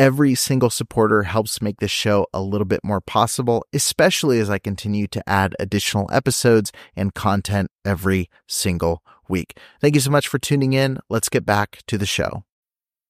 Every single supporter helps make this show a little bit more possible, especially as I continue to add additional episodes and content every single week. Thank you so much for tuning in. Let's get back to the show.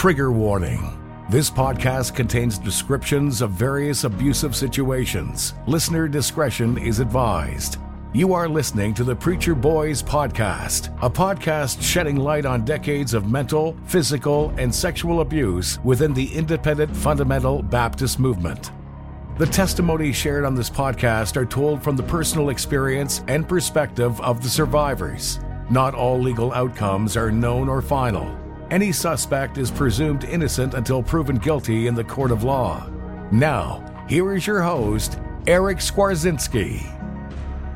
Trigger warning. This podcast contains descriptions of various abusive situations. Listener discretion is advised. You are listening to the Preacher Boys Podcast, a podcast shedding light on decades of mental, physical, and sexual abuse within the independent fundamental Baptist movement. The testimonies shared on this podcast are told from the personal experience and perspective of the survivors. Not all legal outcomes are known or final. Any suspect is presumed innocent until proven guilty in the court of law. Now, here is your host, Eric Skwarczynski.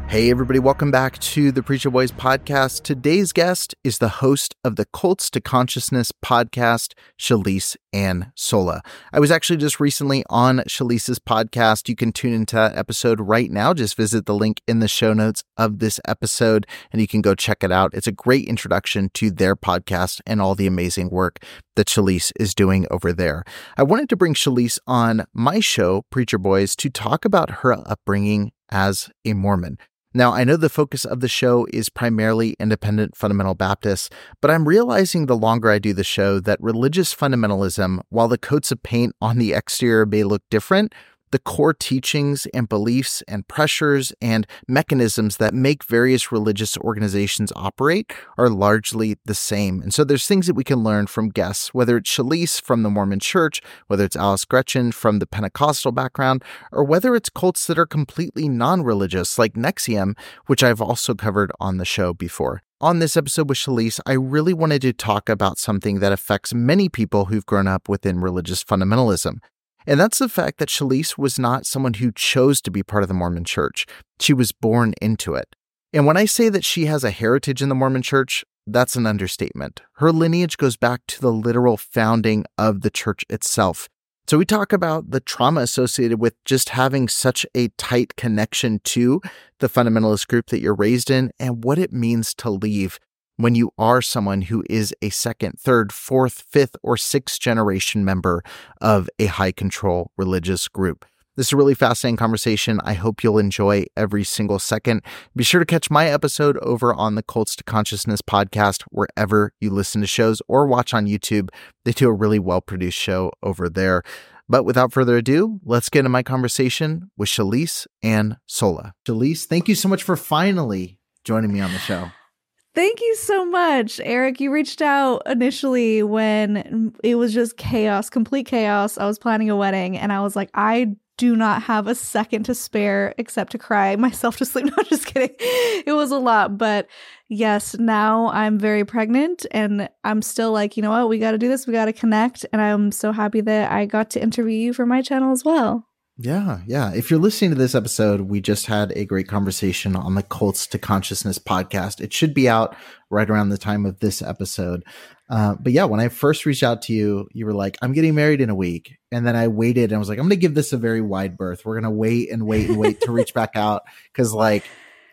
Hey, everybody, welcome back to the Preacher Boys podcast. Today's guest is the host of the Cults to Consciousness podcast, Shelise Ann Sola. I was actually just recently on Shelise's podcast. You can tune into that episode right now. Just visit the link in the show notes of this episode and you can go check it out. It's a great introduction to their podcast and all the amazing work that Shelise is doing over there. I wanted to bring Shelise on my show, Preacher Boys, to talk about her upbringing as a Mormon. Now, I know the focus of the show is primarily independent fundamental Baptists, but I'm realizing the longer I do the show that religious fundamentalism, while the coats of paint on the exterior may look different, the core teachings and beliefs and pressures and mechanisms that make various religious organizations operate are largely the same. And so there's things that we can learn from guests, whether it's Shelise from the Mormon Church, whether it's Alice Gretchen from the Pentecostal background, or whether it's cults that are completely non religious, like NXIVM, which I've also covered on the show before. On this episode with Shelise, I really wanted to talk about something that affects many people who've grown up within religious fundamentalism. And that's the fact that Shelise was not someone who chose to be part of the Mormon church. She was born into it. And when I say that she has a heritage in the Mormon church, that's an understatement. Her lineage goes back to the literal founding of the church itself. So we talk about the trauma associated with just having such a tight connection to the fundamentalist group that you're raised in and what it means to leave when you are someone who is a second, third, fourth, fifth, or sixth generation member of a high control religious group. This is a really fascinating conversation. I hope you'll enjoy every single second. Be sure to catch my episode over on the Cults to Consciousness podcast, wherever you listen to shows or watch on YouTube. They do a really well produced show over there. But without further ado, let's get into my conversation with Shelise Ann Sola. Shelise, thank you so much for finally joining me on the show. Thank you so much, Eric. You reached out initially when it was just chaos, complete chaos. I was planning a wedding and I was like, I do not have a second to spare except to cry myself to sleep. No, just kidding. It was a lot, but yes, now I'm very pregnant and I'm still like, you know what, we got to do this. We got to connect. And I'm so happy that I got to interview you for my channel as well. Yeah, yeah. If you're listening to this episode, we just had a great conversation on the Cults to Consciousness podcast. It should be out right around the time of this episode. Uh, but yeah, when I first reached out to you, you were like, I'm getting married in a week. And then I waited and I was like, I'm going to give this a very wide berth. We're going to wait and wait and wait to reach back out. Cause like,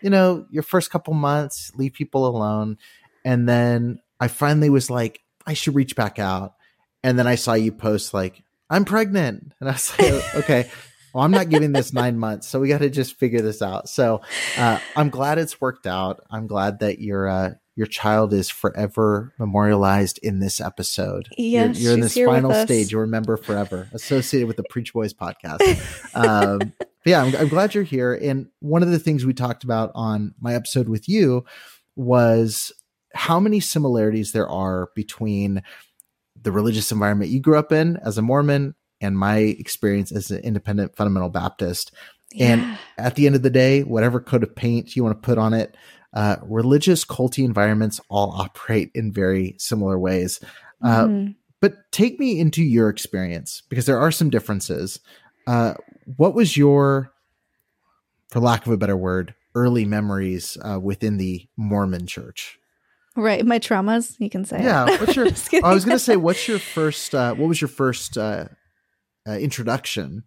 you know, your first couple months, leave people alone. And then I finally was like, I should reach back out. And then I saw you post like, I'm pregnant. And I was like, okay, well, I'm not giving this nine months. So we got to just figure this out. So uh, I'm glad it's worked out. I'm glad that you're, uh, your child is forever memorialized in this episode. Yes, you're, you're in this final stage. You'll remember forever, associated with the Preach Boys podcast. um, yeah, I'm, I'm glad you're here. And one of the things we talked about on my episode with you was how many similarities there are between the religious environment you grew up in as a Mormon and my experience as an independent fundamental Baptist. Yeah. And at the end of the day, whatever coat of paint you want to put on it, uh, religious culty environments all operate in very similar ways. Uh, mm-hmm. But take me into your experience because there are some differences. Uh, what was your, for lack of a better word, early memories uh, within the Mormon church? Right, my traumas, you can say. Yeah. What's your? I was going to say, what's your first? Uh, what was your first uh, introduction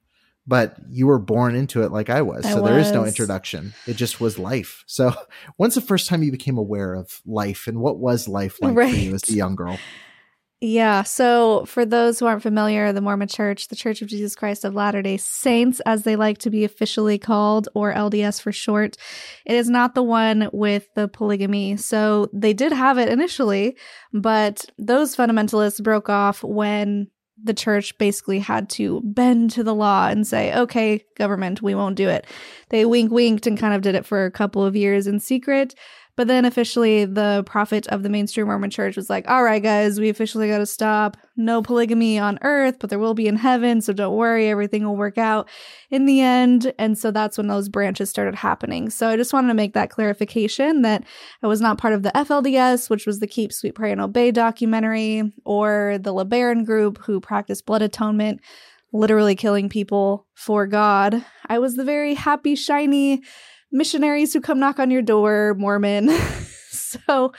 but you were born into it like I was. I so was. there is no introduction. It just was life. So when's the first time you became aware of life and what was life like right. for you as a young girl? Yeah. So, for those who aren't familiar, the Mormon Church, the Church of Jesus Christ of Latter day Saints, as they like to be officially called, or LDS for short, it is not the one with the polygamy. So, they did have it initially, but those fundamentalists broke off when the church basically had to bend to the law and say, okay, government, we won't do it. They wink winked and kind of did it for a couple of years in secret. But then officially, the prophet of the mainstream Mormon church was like, all right, guys, we officially got to stop. No polygamy on earth, but there will be in heaven. So don't worry, everything will work out in the end. And so that's when those branches started happening. So I just wanted to make that clarification that I was not part of the FLDS, which was the Keep Sweet Pray and Obey documentary, or the LeBaron group who practiced blood atonement literally killing people for God. I was the very happy, shiny, missionaries who come knock on your door, Mormon. so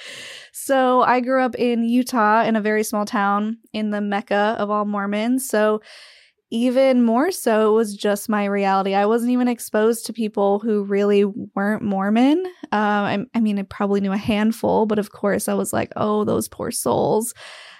so I grew up in Utah in a very small town in the Mecca of all Mormons. So even more so, it was just my reality. I wasn't even exposed to people who really weren't Mormon. Um, I, I mean, I probably knew a handful, but of course, I was like, oh, those poor souls.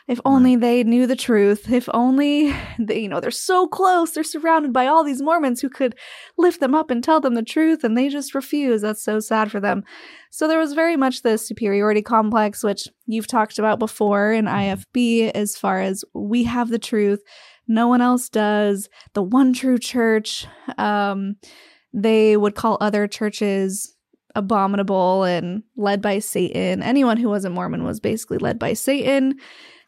If only they knew the truth. If only they, you know, they're so close. They're surrounded by all these Mormons who could lift them up and tell them the truth, and they just refuse. That's so sad for them. So there was very much this superiority complex, which you've talked about before in mm-hmm. IFB, as far as we have the truth, no one else does. The one true church. Um, they would call other churches abominable and led by Satan. Anyone who wasn't Mormon was basically led by Satan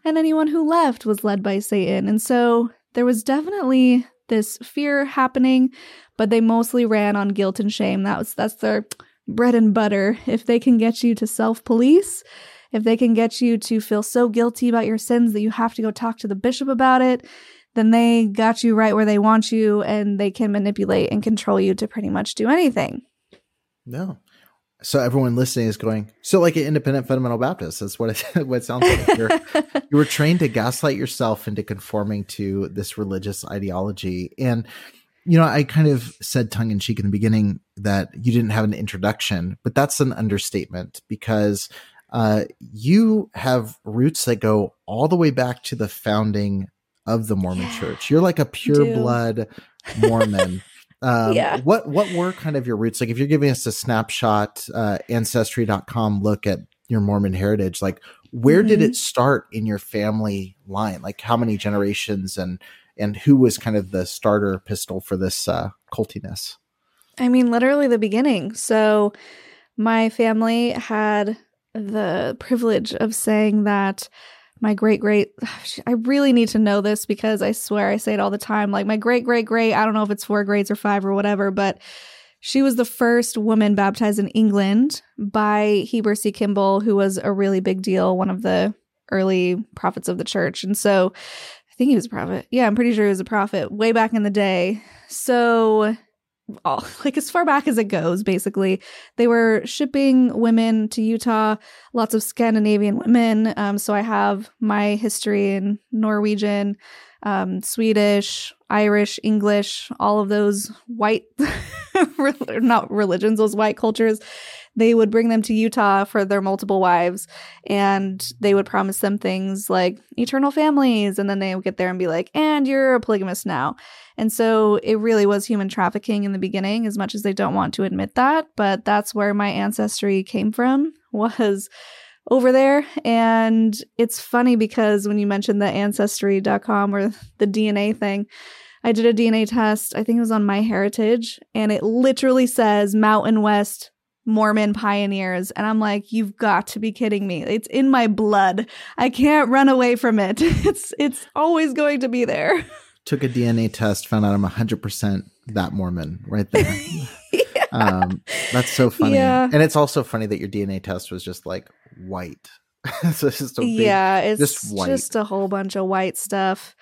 and anyone who left was led by Satan. And so there was definitely this fear happening, but they mostly ran on guilt and shame. That was that's their bread and butter. If they can get you to self-police, if they can get you to feel so guilty about your sins that you have to go talk to the bishop about it, then they got you right where they want you and they can manipulate and control you to pretty much do anything. No so everyone listening is going so like an independent fundamental baptist that's what it, what it sounds like. You're, you were trained to gaslight yourself into conforming to this religious ideology. And you know i kind of said tongue-in-cheek in the beginning that you didn't have an introduction but that's an understatement because uh, you have roots that go all the way back to the founding of the mormon yeah, church. You're like a pure blood mormon um, yeah. What what were kind of your roots? Like, if you're giving us a snapshot, uh, ancestry.com look at your Mormon heritage, like where mm-hmm. did it start in your family line? Like, how many generations and and who was kind of the starter pistol for this uh, cultiness? I mean, literally the beginning. So, my family had the privilege of saying that my great great I really need to know this because I swear I say it all the time. Like my great great great, I don't know if it's four grades or five or whatever, but she was the first woman baptized in England by Heber C. Kimball, who was a really big deal, one of the early prophets of the church. And so I think he was a prophet. Yeah, I'm pretty sure he was a prophet way back in the day. So all, like as far back as it goes, basically. They were shipping women to Utah, lots of Scandinavian women. Um, so I have my history in Norwegian, um, Swedish, Irish, English, all of those white, not religions, those white cultures they would bring them to Utah for their multiple wives and they would promise them things like eternal families. And then they would get there and be like, and you're a polygamist now. And so it really was human trafficking in the beginning, as much as they don't want to admit that. But that's where my ancestry came from, was over there. And it's funny because when you mentioned the ancestry.com or the DNA thing, I did a DNA test. I think it was on MyHeritage, and it literally says Mountain West Mormon pioneers. And I'm like, you've got to be kidding me. It's in my blood. I can't run away from it. It's it's always going to be there. Took a DNA test, found out I'm 100% that Mormon right there. yeah. um, that's so funny. Yeah. And it's also funny that your DNA test was just like white. so it's just big, yeah, it's just, just a whole bunch of white stuff.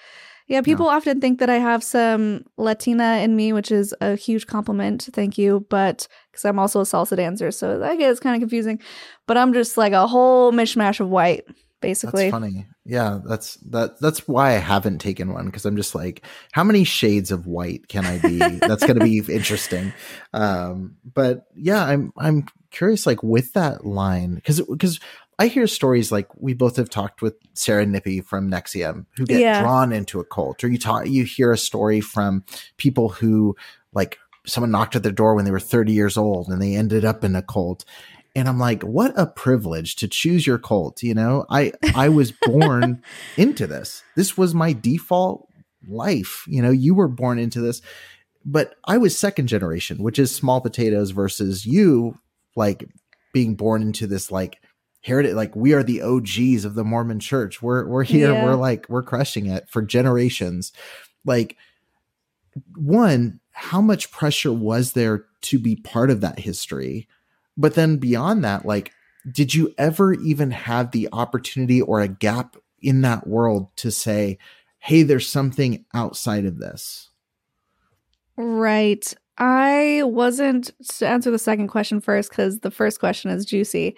Yeah, people often think that I have some Latina in me, which is a huge compliment. Thank you. But because I'm also a salsa dancer, so I guess it's kind of confusing. But I'm just like a whole mishmash of white, basically. That's funny. Yeah, that's that. That's why I haven't taken one because I'm just like, how many shades of white can I be? that's going to be interesting. Um, but yeah, I'm I'm curious, like with that line, because because I hear stories like we both have talked with Sarah Nippy from NXIVM who get yeah. drawn into a cult, or you talk, you hear a story from people who like someone knocked at their door when they were 30 years old and they ended up in a cult. And I'm like, what a privilege to choose your cult. You know, I, I was born into this. This was my default life. You know, you were born into this, but I was second generation, which is small potatoes versus you, like being born into this like heritage like we are the OGs of the Mormon church. We're we're here, yeah. we're like we're crushing it for generations. Like one, how much pressure was there to be part of that history? But then beyond that, like did you ever even have the opportunity or a gap in that world to say, "Hey, there's something outside of this?" Right. I wasn't to answer the second question first because the first question is juicy.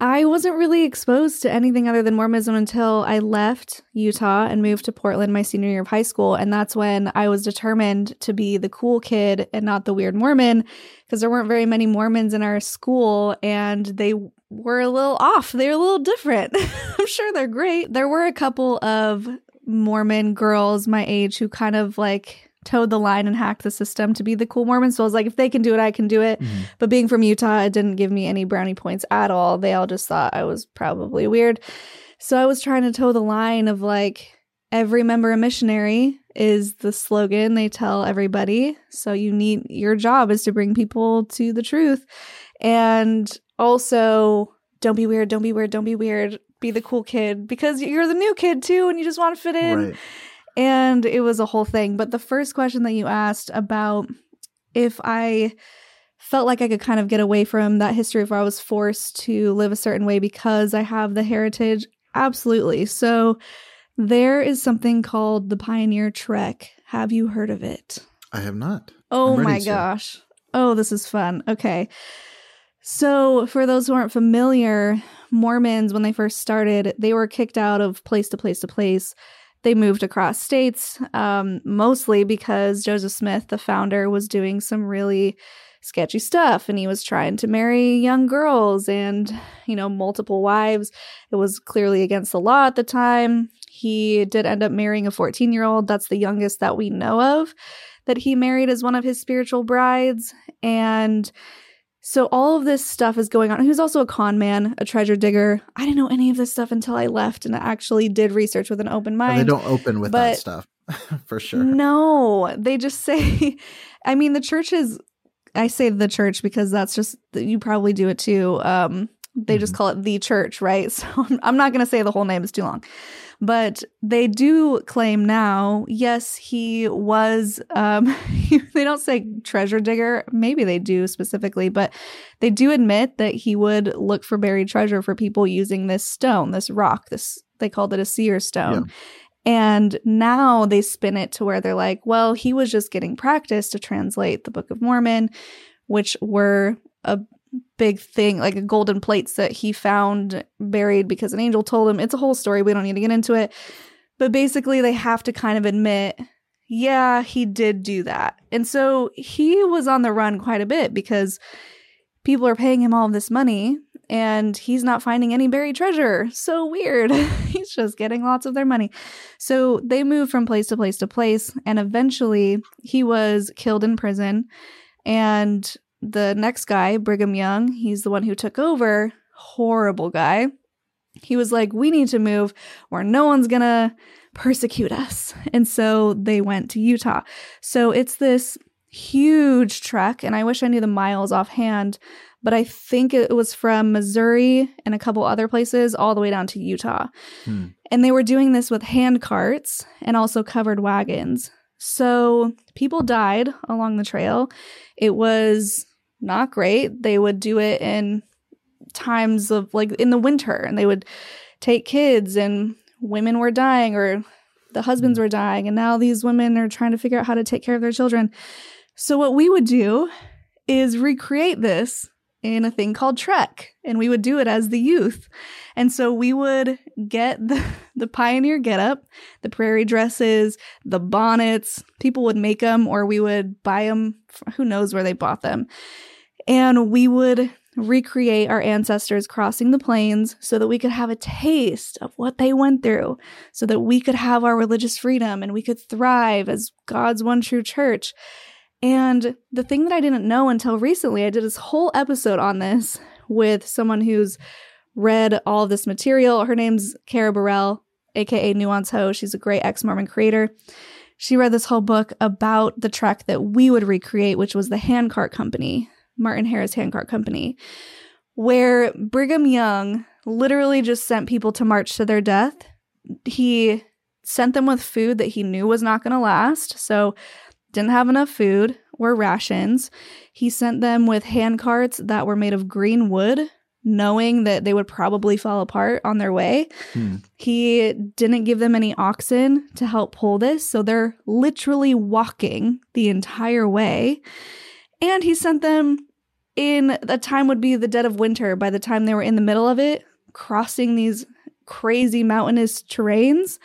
I wasn't really exposed to anything other than Mormonism until I left Utah and moved to Portland my senior year of high school. And that's when I was determined to be the cool kid and not the weird Mormon because there weren't very many Mormons in our school and they were a little off. They were a little different. I'm sure they're great. There were a couple of Mormon girls my age who kind of like toed the line and hacked the system to be the cool Mormon. So I was like, if they can do it, I can do it. Mm-hmm. But being from Utah, it didn't give me any brownie points at all. They all just thought I was probably weird. So I was trying to toe the line of like, every member a missionary is the slogan they tell everybody. So you need your job is to bring people to the truth. And also, don't be weird, don't be weird, don't be weird. Be the cool kid because you're the new kid too and you just want to fit in. Right and it was a whole thing. But the first question that you asked about if I felt like I could kind of get away from that history if I was forced to live a certain way because I have the heritage, absolutely. So there is something called the Pioneer Trek. Have you heard of it? I have not. Oh my to. gosh. Oh, this is fun. Okay. So, for those who aren't familiar, Mormons, when they first started, they were kicked out of place to place to place they moved across states, um, mostly because Joseph Smith, the founder, was doing some really sketchy stuff and he was trying to marry young girls and, you know, multiple wives. It was clearly against the law at the time. He did end up marrying a 14 year old. That's the youngest that we know of that he married as one of his spiritual brides. And so all of this stuff is going on. He was also a con man, a treasure digger. I didn't know any of this stuff until I left and I actually did research with an open mind. they don't open with that stuff for sure. No, they just say, I mean, the church is, I say the church because that's just, you probably do it too. Um, They mm-hmm. just call it the church, right? So I'm not going to say the whole name, it's too long. But they do claim now, yes, he was, um, they don't say treasure digger. Maybe they do specifically, but they do admit that he would look for buried treasure for people using this stone, this rock, this, they called it a seer stone. Yeah. And now they spin it to where they're like, well, he was just getting practice to translate the Book of Mormon, which were a big thing, like golden plates that he found buried because an angel told him. It's a whole story. We don't need to get into it. But basically, they have to kind of admit, yeah, he did do that. And so he was on the run quite a bit because people are paying him all this money and he's not finding any buried treasure. So weird. he's just getting lots of their money. So they moved from place to place to place. And eventually, he was killed in prison. And the next guy, Brigham Young, he's the one who took over. Horrible guy. He was like, We need to move where no one's gonna persecute us. And so they went to Utah. So it's this huge trek, and I wish I knew the miles offhand, but I think it was from Missouri and a couple other places all the way down to Utah. Hmm. And they were doing this with hand carts and also covered wagons. So people died along the trail. It was not great. They would do it in times of like in the winter and they would take kids and women were dying or the husbands mm. were dying and now these women are trying to figure out how to take care of their children. So what we would do is recreate this in a thing called Trek, and we would do it as the youth. And so we would get the, the pioneer getup, the prairie dresses, the bonnets. People would make them, or we would buy them. Who knows where they bought them? And we would recreate our ancestors crossing the plains so that we could have a taste of what they went through, so that we could have our religious freedom and we could thrive as God's one true church. And the thing that I didn't know until recently, I did this whole episode on this with someone who's read all this material. Her name's Kara Burrell, aka Nuance Ho. She's a great ex Mormon creator. She read this whole book about the trek that we would recreate, which was the handcart company, Martin Harris Handcart Company, where Brigham Young literally just sent people to march to their death. He sent them with food that he knew was not going to last. So didn't have enough food or rations. He sent them with hand carts that were made of green wood, knowing that they would probably fall apart on their way. Hmm. He didn't give them any oxen to help pull this, so they're literally walking the entire way. And he sent them in the time would be the dead of winter by the time they were in the middle of it, crossing these crazy mountainous terrains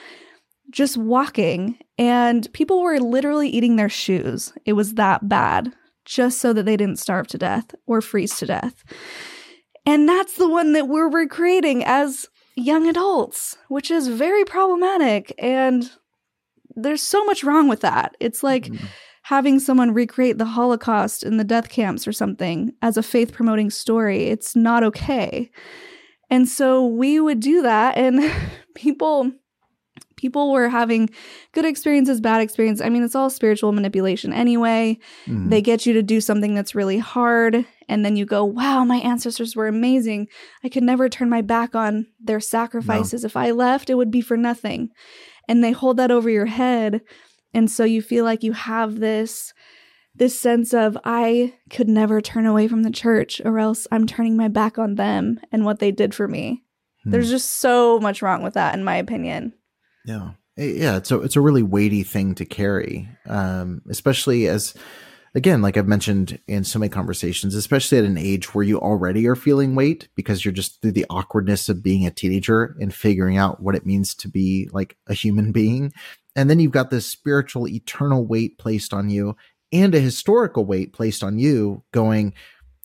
just walking, and people were literally eating their shoes. It was that bad, just so that they didn't starve to death or freeze to death. And that's the one that we're recreating as young adults, which is very problematic. And there's so much wrong with that. It's like mm-hmm. Having someone recreate the Holocaust in the death camps or something as a faith promoting story. It's not okay. And so we would do that, and people people were having good experiences, bad experience. I mean, it's all spiritual manipulation anyway. Mm. They get you to do something that's really hard, and then you go, wow, my ancestors were amazing. I could never turn my back on their sacrifices. No. If I left, it would be for nothing. And they hold that over your head. And so you feel like you have this this sense of I could never turn away from the church or else I'm turning my back on them and what they did for me. Hmm. There's just so much wrong with that in my opinion. Yeah. Yeah, it's a it's a really weighty thing to carry, um, especially as, again, like I've mentioned in so many conversations, especially at an age where you already are feeling weight because you're just through the awkwardness of being a teenager and figuring out what it means to be like a human being, and then you've got this spiritual, eternal weight placed on you and a historical weight placed on you, going,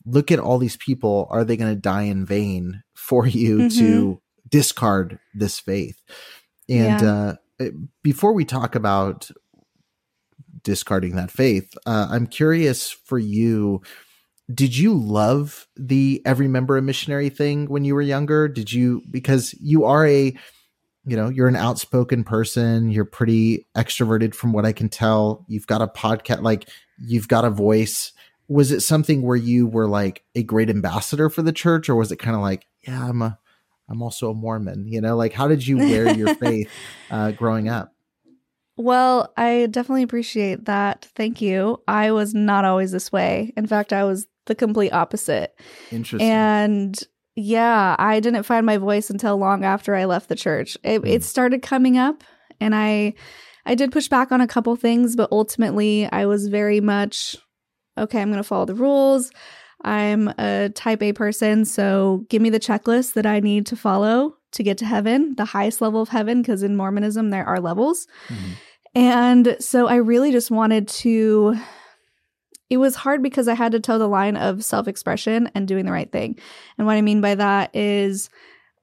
look at all these people, are they going to die in vain for you mm-hmm. to discard this faith? And yeah. uh, eh, before we talk about discarding that faith, uh, I'm curious for you. Did you love the every member a missionary thing when you were younger? Did you because you are a you know you're an outspoken person you're pretty extroverted from what i can tell you've got a podcast like you've got a voice was it something where you were like a great ambassador for the church or was it kind of like yeah, I'm a, I'm also a Mormon. You know, like how did you wear your faith uh, growing up? Well, I definitely appreciate that. Thank you. I was not always this way. In fact, I was the complete opposite. Interesting. And yeah, I didn't find my voice until long after I left the church. It, it started coming up, and I, I did push back on a couple things, but ultimately, I was very much okay. I'm going to follow the rules. I'm a type A person, so give me the checklist that I need to follow to get to heaven, the highest level of heaven, because in Mormonism there are levels. Mhm. And so I really just wanted to. It was hard because I had to toe the line of self expression and doing the right thing. And what I mean by that is,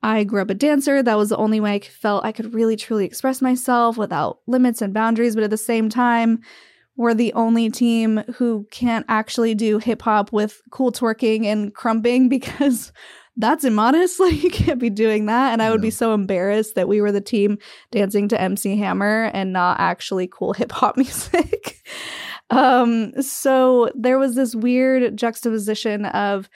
I grew up a dancer. That was the only way I felt I could really truly express myself without limits and boundaries. But at the same time, we're the only team who can't actually do hip hop with cool twerking and crumping because that's immodest. Like, you can't be doing that. And I would be so embarrassed that we were the team dancing to MC Hammer and not actually cool hip hop music. Um, so there was this weird juxtaposition of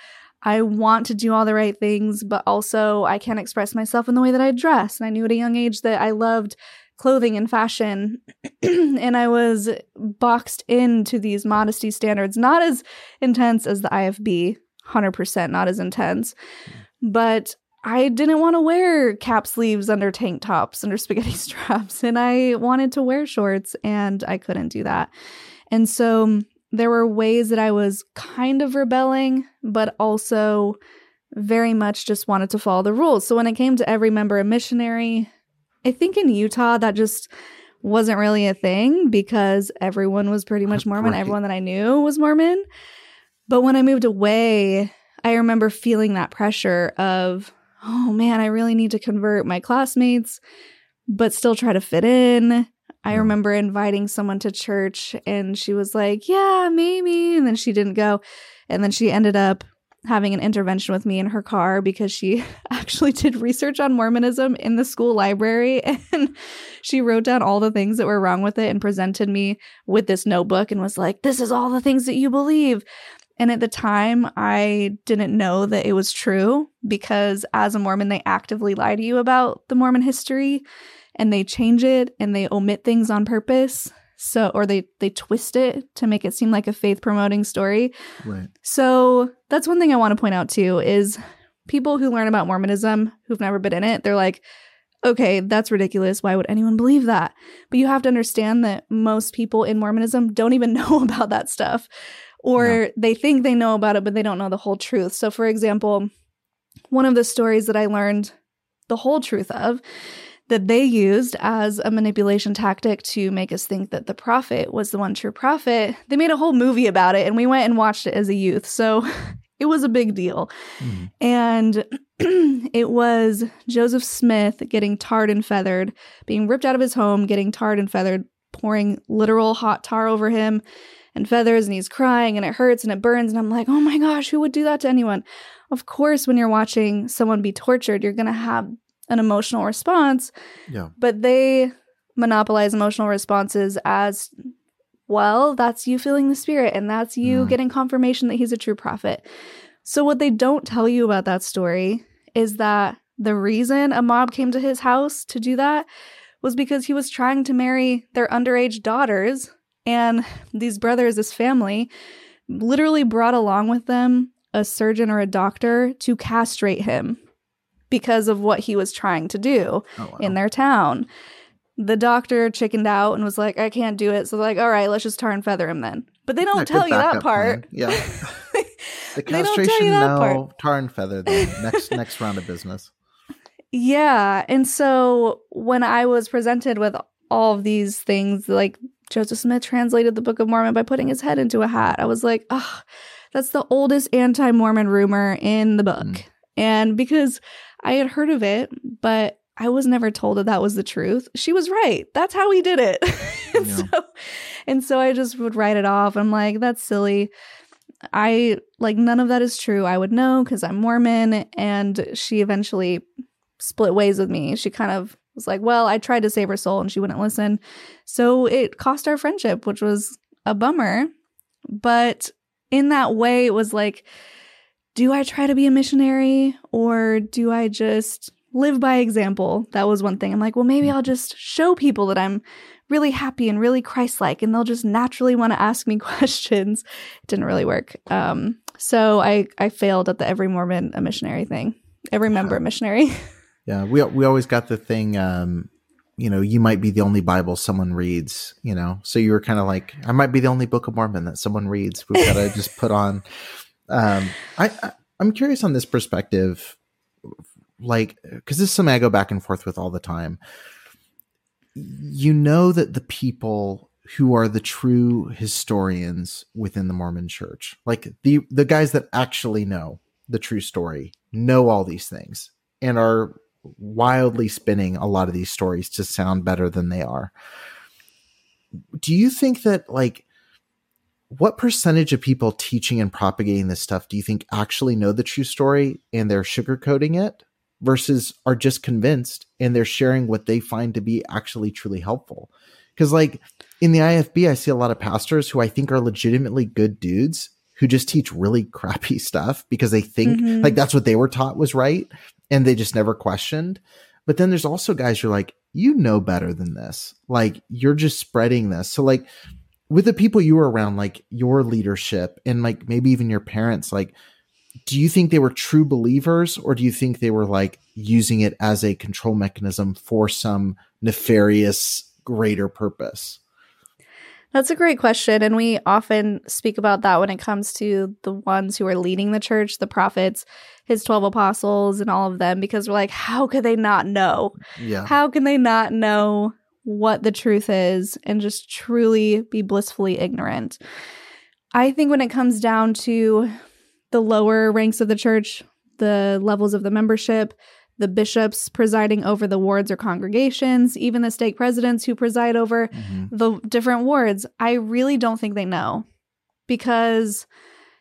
I want to do all the right things, but also I can't express myself in the way that I dress. And I knew at a young age that I loved clothing and fashion. and I was boxed into these modesty standards, not as intense as the IFB, 100% not as intense, but I didn't want to wear cap sleeves under tank tops, under spaghetti straps, and I wanted to wear shorts, and I couldn't do that. And so um, there were ways that I was kind of rebelling, but also very much just wanted to follow the rules. So when it came to every member a missionary, I think in Utah that just wasn't really a thing because everyone was pretty much Mormon. Right. Everyone that I knew was Mormon. But when I moved away, I remember feeling that pressure of, oh man, I really need to convert my classmates, but still try to fit in. I mm-hmm. remember inviting someone to church and she was like, yeah, maybe. And then she didn't go. And then she ended up having an intervention with me in her car because she actually did research on Mormonism in the school library and she wrote down all the things that were wrong with it and presented me with this notebook and was like, This is all the things that you believe. And at the time, I didn't know that it was true because as a Mormon, they actively lie to you about the Mormon history and they change it and they omit things on purpose. So, or they, they twist it to make it seem like a faith promoting story. Right. So that's one thing I want to point out too is people who learn about Mormonism who've never been in it, they're like, okay, that's ridiculous. Why would anyone believe that? But you have to understand that most people in Mormonism don't even know about that stuff. Or No. they think they know about it, but they don't know the whole truth. So, for example, one of the stories that I learned the whole truth of that they used as a manipulation tactic to make us think that the prophet was the one true prophet. They made a whole movie about it, and we went and watched it as a youth. So it was a big deal. Mhm. And it was Joseph Smith getting tarred and feathered, being ripped out of his home, getting tarred and feathered, pouring literal hot tar over him and feathers, and he's crying and it hurts and it burns. And I'm like, oh my gosh, who would do that to anyone? Of course, when you're watching someone be tortured, you're going to have an emotional response Yeah. but they monopolize emotional responses as well that's you feeling the spirit and that's you Mm. getting confirmation that he's a true prophet so what they don't tell you about that story is that the reason a mob came to his house to do that was because he was trying to marry their underage daughters and these brothers this family literally brought along with them a surgeon or a doctor to castrate him because of what he was trying to do Oh, wow. in their town. The doctor chickened out and was like, I can't do it. So like, all right, let's just tar and feather him then. But they don't tell you that part. plan. Yeah. The They don't tell castration, you that no. part. Tar and feather, then. next next round of business. Yeah. And so when I was presented with all of these things, like Joseph Smith translated the Book of Mormon by putting his head into a hat, I was like, oh, that's the oldest anti Mormon rumor in the book. Mm. And because I had heard of it, but I was never told that that was the truth. She was right. That's how he did it. and, Yeah. so, and so I just would write it off. I'm like, that's silly. I like none of that is true. I would know because I'm Mormon. And she eventually split ways with me. She kind of was like, well, I tried to save her soul and she wouldn't listen. So it cost our friendship, which was a bummer. But in that way, it was like do I try to be a missionary or do I just live by example? That was one thing. I'm like, well, maybe I'll just show people that I'm really happy and really Christ like, and they'll just naturally want to ask me questions. It didn't really work. Um, so I, I failed at the every Mormon a missionary thing, every member a missionary. Yeah, we we always got the thing. Um, you know, you might be the only Bible someone reads. You know, so you were kind of like, I might be the only Book of Mormon that someone reads. We've got to just put on. Um, I, I I'm curious on this perspective, like because this is something I go back and forth with all the time. You know that the people who are the true historians within the Mormon Church, like the the guys that actually know the true story, know all these things and are wildly spinning a lot of these stories to sound better than they are. Do you think that like what percentage of people teaching and propagating this stuff do you think actually know the true story and they're sugarcoating it versus are just convinced and they're sharing what they find to be actually truly helpful? Because like in the IFB, I see a lot of pastors who I think are legitimately good dudes who just teach really crappy stuff because they think mm-hmm. like that's what they were taught was right and they just never questioned. But then there's also guys who are like, you know better than this. Like you're just spreading this. So like with the people you were around, like your leadership and like maybe even your parents, like do you think they were true believers or do you think they were like using it as a control mechanism for some nefarious greater purpose? That's a great question. And we often speak about that when it comes to the ones who are leading the church, the prophets, his 12 apostles, and all of them, because we're like, how could they not know? Yeah. How can they not know what the truth is and just truly be blissfully ignorant? I think when it comes down to the lower ranks of the church, the levels of the membership, the bishops presiding over the wards or congregations, even the stake presidents who preside over mm-hmm. the different wards. I really don't think they know because,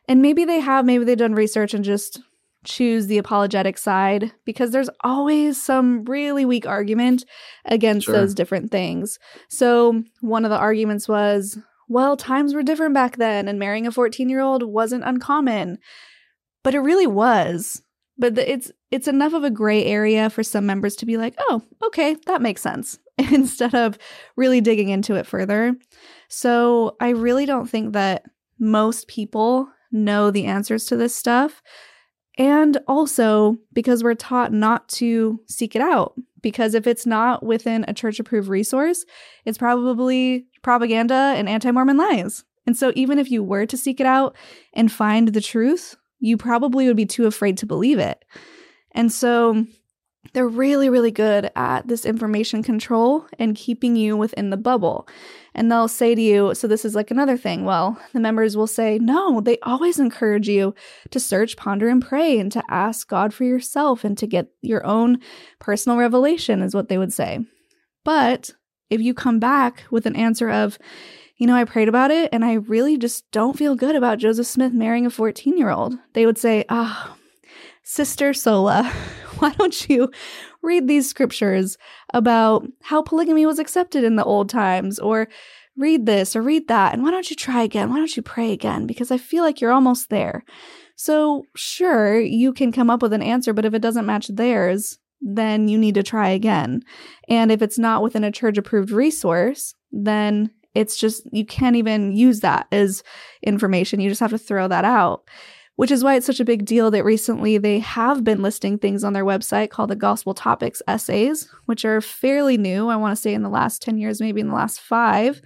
and maybe they have, maybe they've done research and just choose the apologetic side because there's always some really weak argument against sure. those different things. So, one of the arguments was, well, times were different back then and marrying a 14 year old wasn't uncommon. But it really was but the, it's it's enough of a gray area for some members to be like, "Oh, okay, that makes sense." instead of really digging into it further. So, I really don't think that most people know the answers to this stuff. And also because we're taught not to seek it out. Because if it's not within a church approved resource, it's probably propaganda and anti Mormon lies. And so, even if you were to seek it out and find the truth, you probably would be too afraid to believe it. And so they're really, really good at this information control and keeping you within the bubble. And they'll say to you, so this is like another thing. Well, the members will say, no, they always encourage you to search, ponder, and pray and to ask God for yourself and to get your own personal revelation, is what they would say. But if you come back with an answer of, you know, I prayed about it and I really just don't feel good about Joseph Smith marrying a 14 year old. They would say, Ah, oh, Sister Sola, why don't you read these scriptures about how polygamy was accepted in the old times? Or read this or read that. And why don't you try again? Why don't you pray again? Because I feel like you're almost there. So, sure, you can come up with an answer, but if it doesn't match theirs, then you need to try again. And if it's not within a church approved resource, then it's just, you can't even use that as information. You just have to throw that out, which is why it's such a big deal that recently they have been listing things on their website called the Gospel Topics Essays, which are fairly new. I want to say in the last 10 years, maybe in the last five,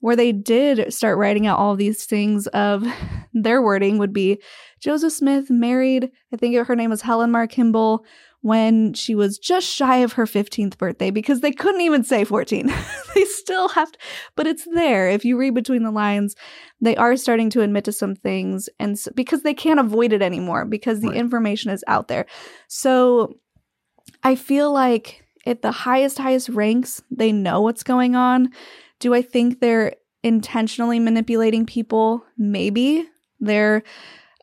where they did start writing out all these things of their wording would be Joseph Smith married, I think her name was Helen Mar Kimball, when she was just shy of her 15th birthday because they couldn't even say 14. they still have to, but it's there. If you read between the lines, they are starting to admit to some things and so, because they can't avoid it anymore because the right. information is out there. So I feel like at the highest, highest ranks, they know what's going on. Do I think they're intentionally manipulating people? Maybe. They're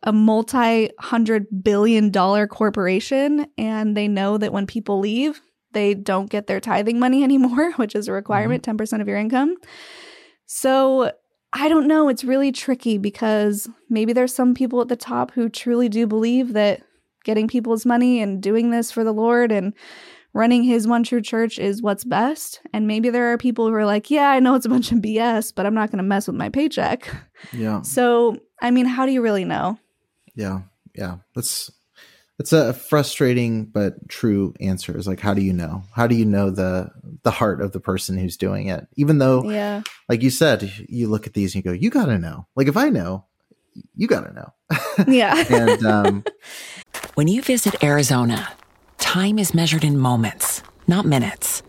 a multi hundred billion dollar corporation and they know that when people leave, they don't get their tithing money anymore, which is a requirement, mm-hmm. 10% of your income. So I don't know. It's really tricky because maybe there's some people at the top who truly do believe that getting people's money and doing this for the Lord and running his one true church is what's best. And maybe there are people who are like, yeah, I know it's a bunch of BS, but I'm not going to mess with my paycheck. Yeah. So, I mean, how do you really know? Yeah. Yeah. That's it's a frustrating but true answer is like how do you know? How do you know the the heart of the person who's doing it? Even though yeah. like you said you look at these and you go you gotta know. Like if i know you gotta know. Yeah. And um when you visit arizona time is measured in moments not minutes.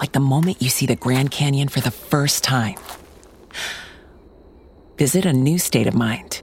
Like the moment you see the grand canyon for the first time. Visit a new state of mind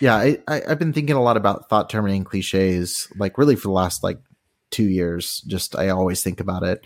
Yeah I, I i've been thinking a lot about thought terminating cliches like really for the last like two years just i always think about it.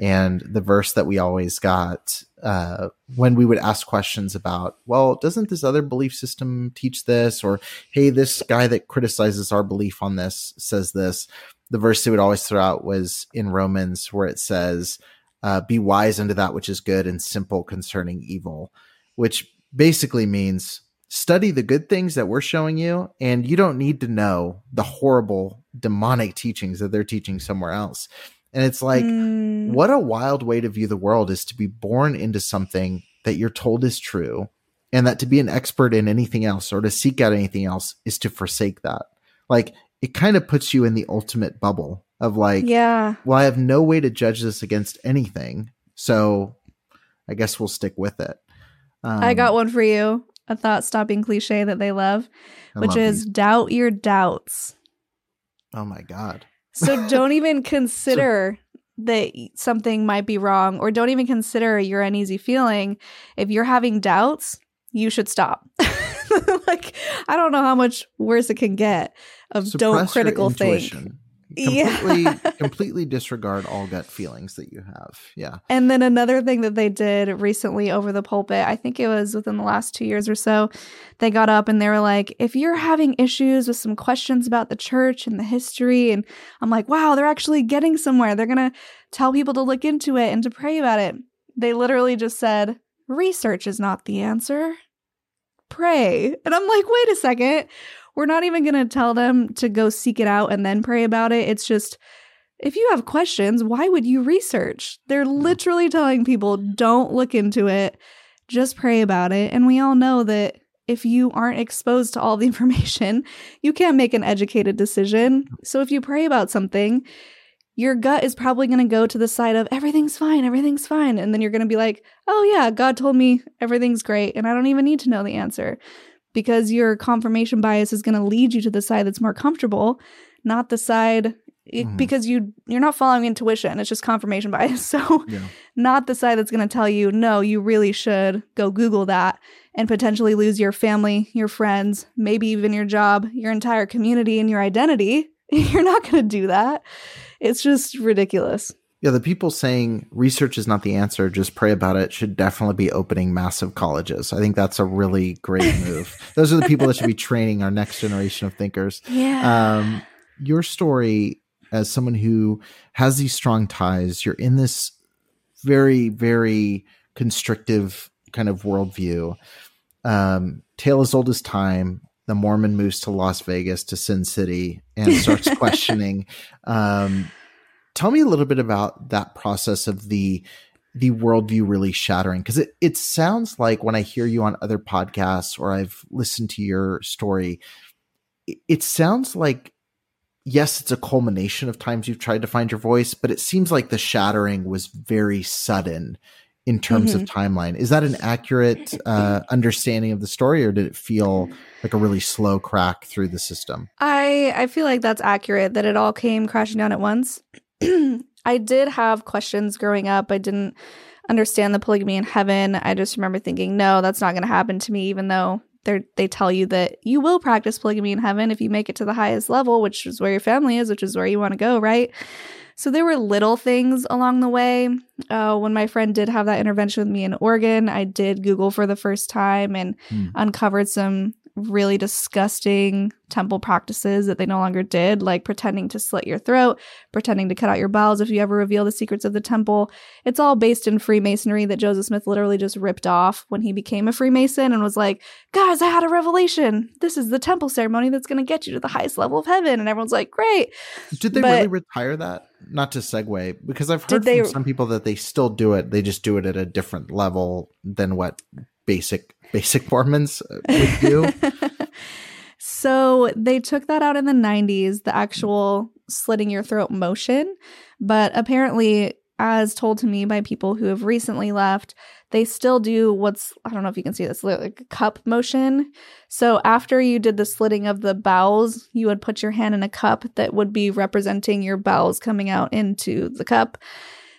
And the verse that we always got uh, when we would ask questions about well doesn't this other belief system teach this? or hey this guy that criticizes our belief on this says this. The verse they would always throw out was in romans where it says uh, be wise unto that which is good and simple concerning evil which basically means study the good things that we're showing you and you don't need to know the horrible demonic teachings that they're teaching somewhere else and it's like Mm, what a wild way to view the world is to be born into something that you're told is true and that to be an expert in anything else or to seek out anything else is to forsake that like it kind of puts you in the ultimate bubble of like yeah. well i have no way to judge this against anything so i guess we'll stick with it um, I got one for you. A thought stopping cliche that they love, I which love is these. doubt your doubts. oh my god So don't even consider that something might be wrong or don't even consider your uneasy feeling. If you're having doubts, you should stop. like, I don't know how much worse it can get of don't critical think. Intuition. Yeah. completely completely disregard all gut feelings that you have yeah And then another thing that they did recently over the pulpit, I think it was within the last two years or so, they got up and they were like, if you're having issues with some questions about the church and the history, and I'm like, wow, they're actually getting somewhere. They're going to tell people to look into it and to pray about it. They literally just said, research is not the answer. Pray. And I'm like, wait a second. We're not even going to tell them to go seek it out and then pray about it. It's just, if you have questions, why would you research? They're literally telling people don't look into it, just pray about it. And we all know that if you aren't exposed to all the information, you can't make an educated decision. So if you pray about something, your gut is probably going to go to the side of everything's fine, everything's fine. And then you're going to be like, oh, yeah, God told me everything's great. And I don't even need to know the answer because your confirmation bias is going to lead you to the side that's more comfortable, not the side it- Mhm. because you you're not following intuition. It's just confirmation bias. So yeah not the side that's going to tell you, no, you really should go Google that and potentially lose your family, your friends, maybe even your job, your entire community, and your identity. You're not going to do that. It's just ridiculous. Yeah, the people saying research is not the answer, just pray about it, should definitely be opening massive colleges. I think that's a really great move. Those are the people that should be training our next generation of thinkers. Yeah. Um, your story, as someone who has these strong ties, you're in this very, very constrictive kind of worldview. Um, tale as old as time. The Mormon moves to Las Vegas to Sin City and starts questioning. Um, tell me a little bit about that process of the the worldview really shattering? Because it, it sounds like when I hear you on other podcasts or I've listened to your story, it, it sounds like yes, it's a culmination of times you've tried to find your voice, but it seems like the shattering was very sudden in terms mm-hmm. of timeline. Is that an accurate uh, understanding of the story, or did it feel like a really slow crack through the system? I I feel like that's accurate. That it all came crashing down at once. I did have questions growing up. I didn't understand the polygamy in heaven. I just remember thinking, no, that's not going to happen to me, even though they they tell you that you will practice polygamy in heaven if you make it to the highest level, which is where your family is, which is where you want to go, right? So there were little things along the way. Uh, when my friend did have that intervention with me in Oregon, I did Google for the first time and mm. uncovered some really disgusting temple practices that they no longer did, like pretending to slit your throat, pretending to cut out your bowels if you ever reveal the secrets of the temple. It's all based in Freemasonry that Joseph Smith literally just ripped off when he became a Freemason and was like, guys, I had a revelation. This is the temple ceremony that's going to get you to the highest level of heaven. And everyone's like, great. Did they but, really retire that? Not to segue, because I've heard they, from some people that they still do it. They just do it at a different level than what basic basic Mormons uh, would do. so they took that out in the 90s, the actual slitting your throat motion. But apparently, as told to me by people who have recently left, they still do what's, I don't know if you can see this, like cup motion. So after you did the slitting of the bowels, you would put your hand in a cup that would be representing your bowels coming out into the cup.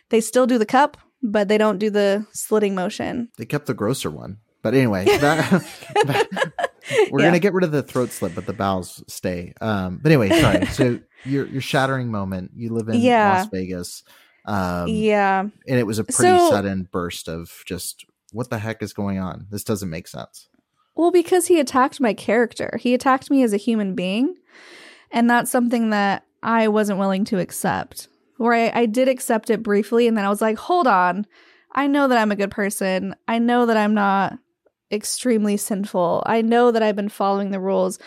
They still do the cup, but they don't do the slitting motion. They kept the grosser one. But anyway, that, we're yeah. gonna get rid of the throat slit, but the bowels stay. Um, but anyway, sorry. So your your shattering moment. You live in yeah. Las Vegas. Um, yeah, and it was a pretty so, sudden burst of just what the heck is going on. This doesn't make sense. Well, because he attacked my character. He attacked me as a human being, and that's something that I wasn't willing to accept. Or I, I did accept it briefly, and then I was like, hold on. I know that I'm a good person. I know that I'm not extremely sinful. I know that I've been following the rules.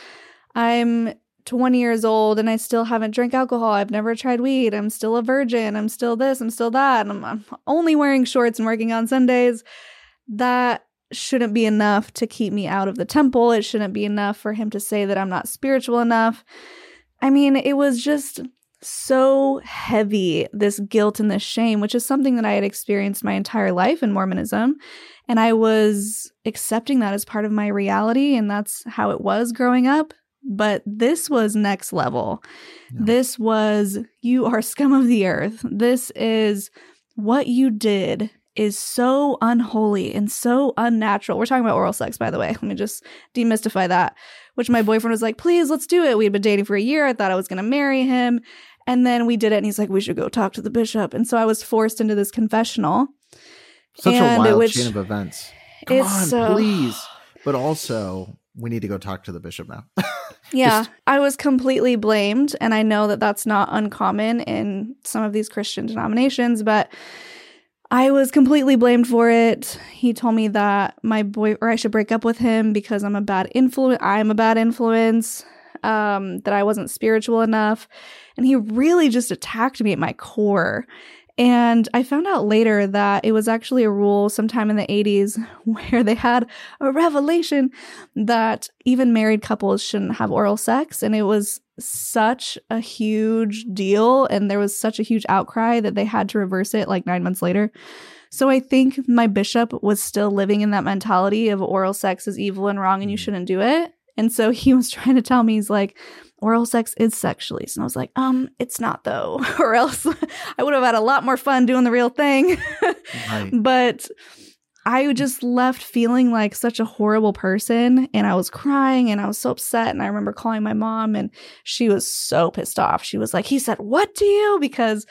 I'm 20 years old and I still haven't drank alcohol. I've never tried weed. I'm still a virgin. I'm still this. I'm still that. I'm, I'm only wearing shorts and working on Sundays. That shouldn't be enough to keep me out of the temple. It shouldn't be enough for him to say that I'm not spiritual enough. I mean, it was just so heavy this guilt and this shame, which is something that I had experienced my entire life in Mormonism. And I was accepting that as part of my reality. And that's how it was growing up. But this was next level. This was, you are scum of the earth. This is what you did is so unholy and so unnatural. We're talking about oral sex, by the way. Let me just demystify that. Which my boyfriend was like, please, let's do it. We had been dating for a year. I thought I was going to marry him. And then we did it, and he's like, we should go talk to the bishop. And so I was forced into this confessional. Such a wild which, chain of events. Come on, so, please. But also, we need to go talk to the bishop now. yeah, Just, I was completely blamed, and I know that that's not uncommon in some of these Christian denominations, but I was completely blamed for it. He told me that my boy or I should break up with him because I'm a bad influence. I'm a bad influence. Um, that I wasn't spiritual enough, and he really just attacked me at my core. And I found out later that it was actually a rule sometime in the 80s where they had a revelation that even married couples shouldn't have oral sex. And it was such a huge deal. And there was such a huge outcry that they had to reverse it like nine months later. So I think my bishop was still living in that mentality of oral sex is evil and wrong and you mm. shouldn't do it. And so he was trying to tell me, he's like, oral sex is sexually. And I was like, um, it's not though, or else I would have had a lot more fun doing the real thing. right. But I just left feeling like such a horrible person and I was crying and I was so upset. And I remember calling my mom and she was so pissed off. She was like, he said, what to you? Because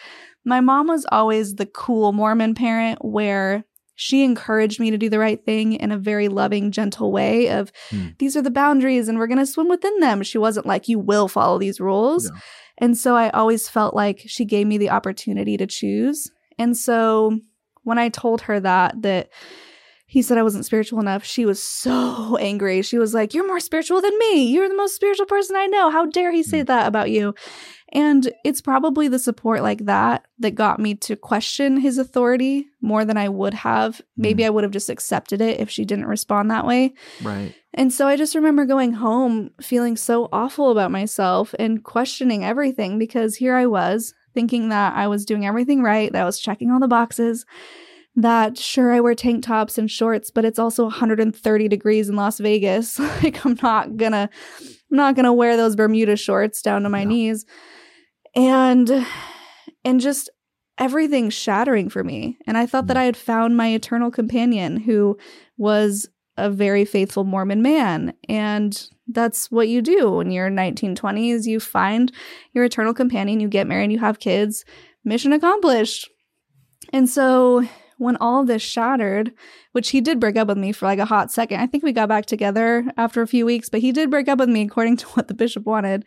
my mom was always the cool Mormon parent where she encouraged me to do the right thing in a very loving, gentle way of mm. these are the boundaries and we're going to swim within them. She wasn't like, you will follow these rules. Yeah. And so I always felt like she gave me the opportunity to choose. And so when I told her that, that he said I wasn't spiritual enough. She was so angry. She was like, You're more spiritual than me. You're the most spiritual person I know. How dare he say Mm. that about you? And it's probably the support like that that got me to question his authority more than I would have. Maybe mm. I would have just accepted it if she didn't respond that way. Right. And so I just remember going home feeling so awful about myself and questioning everything because here I was thinking that I was doing everything right, that I was checking all the boxes, that sure I wear tank tops and shorts, but it's also 130 degrees in Las Vegas. like I'm not gonna I'm not gonna wear those Bermuda shorts down to my No. knees. And and just everything shattering for me. And I thought that Mm. I had found my eternal companion who was a very faithful Mormon man. And that's what you do when you're 1920s. You find your eternal companion, you get married, you have kids, mission accomplished. And so when all this shattered, which he did break up with me for like a hot second, I think we got back together after a few weeks, but he did break up with me according to what the bishop wanted.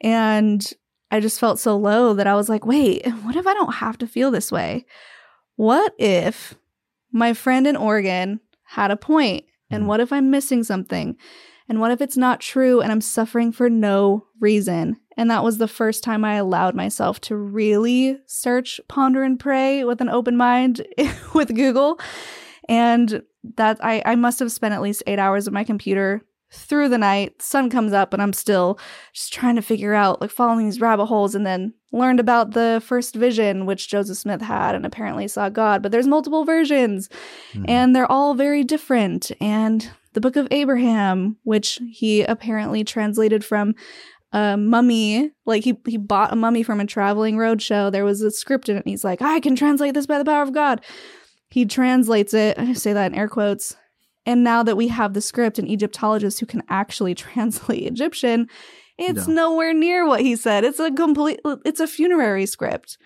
And I just felt so low that I was like, wait, what if I don't have to feel this way? What if my friend in Oregon had a point? And Mhm. what if I'm missing something? And what if it's not true and I'm suffering for no reason? And that was the first time I allowed myself to really search, ponder, and pray with an open mind with Google. And that I, I must have spent at least eight hours on my computer through the night. Sun comes up and I'm still just trying to figure out, like following these rabbit holes, and then learned about the first vision, which Joseph Smith had and apparently saw God. But there's multiple versions Mhm. and they're all very different. And the Book of Abraham, which he apparently translated from a mummy, like he he bought a mummy from a traveling roadshow. There was a script in it. And he's like, I can translate this by the power of God. He translates it. I say that in air quotes. And now that we have the script and Egyptologists who can actually translate Egyptian, it's No. nowhere near what he said. It's a complete. It's a funerary script.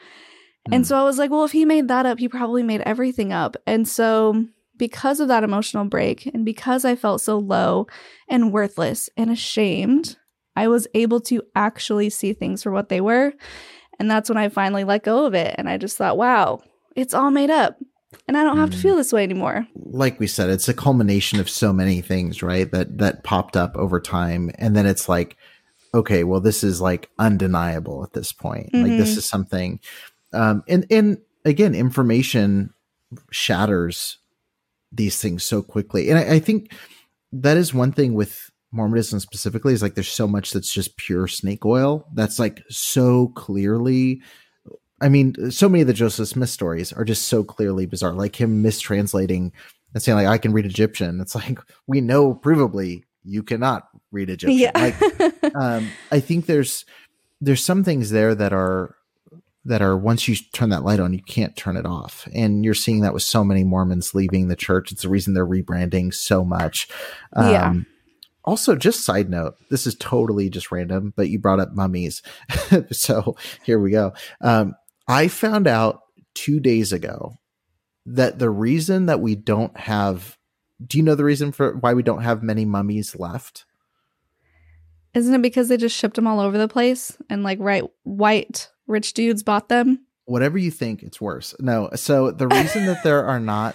And Mm. so I was like, well, if he made that up, he probably made everything up. And so, because of that emotional break, and because I felt so low and worthless and ashamed, I was able to actually see things for what they were. And that's when I finally let go of it. And I just thought, wow, it's all made up. And I don't have to Mm. feel this way anymore. like we said, it's a culmination of so many things, right? That that popped up over time, and then it's like, okay, well, this is like undeniable at this point. Like this Mhm. is something, um, and and again, information shatters these things so quickly, and I, I think that is one thing with Mormonism specifically is like there's so much that's just pure snake oil that's like so clearly I mean, so many of the Joseph Smith stories are just so clearly bizarre, like him mistranslating and saying, like, I can read Egyptian. It's like, we know provably you cannot read Egyptian. Yeah. Like, um, I think there's, there's some things there that are, that are once you turn that light on, you can't turn it off. And you're seeing that with so many Mormons leaving the church. It's the reason they're rebranding so much. Um, Yeah. Also, just side note, this is totally just random, but you brought up mummies. so here we go. Um, I found out two days ago that the reason that we don't have, do you know the reason for why we don't have many mummies left? Isn't it because they just shipped them all over the place and like right white rich dudes bought them? Whatever you think, it's worse. No. So the reason that there are not,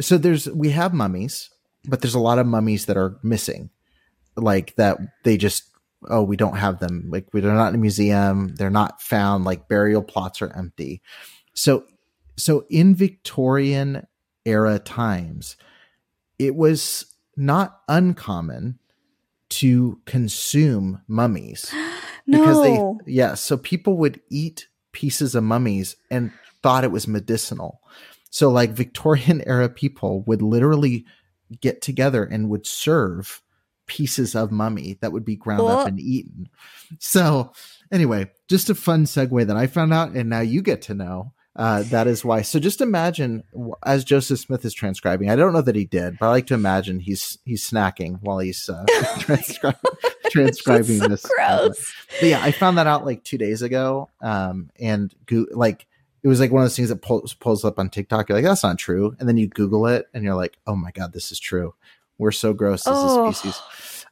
so there's, we have mummies, but there's a lot of mummies that are missing. Like that they just, oh, we don't have them. Like they're not in a museum. They're not found. Like burial plots are empty. So, so in Victorian era times, it was not uncommon to consume mummies because they yeah so people would eat pieces of mummies and thought it was medicinal so like victorian era people would literally get together and would serve pieces of mummy that would be ground up and eaten so anyway just a fun segue that i found out and now you get to know uh, that is why. So just imagine, as Joseph Smith is transcribing. I don't know that he did, but I like to imagine he's he's snacking while he's uh, transcri- transcribing so this. gross. But yeah, I found that out like two days ago. Um, and go- like it was like one of those things that pulls pulls up on TikTok. You're like, that's not true, and then you Google it, and you're like, oh my god, this is true. We're so gross as Oh. a species.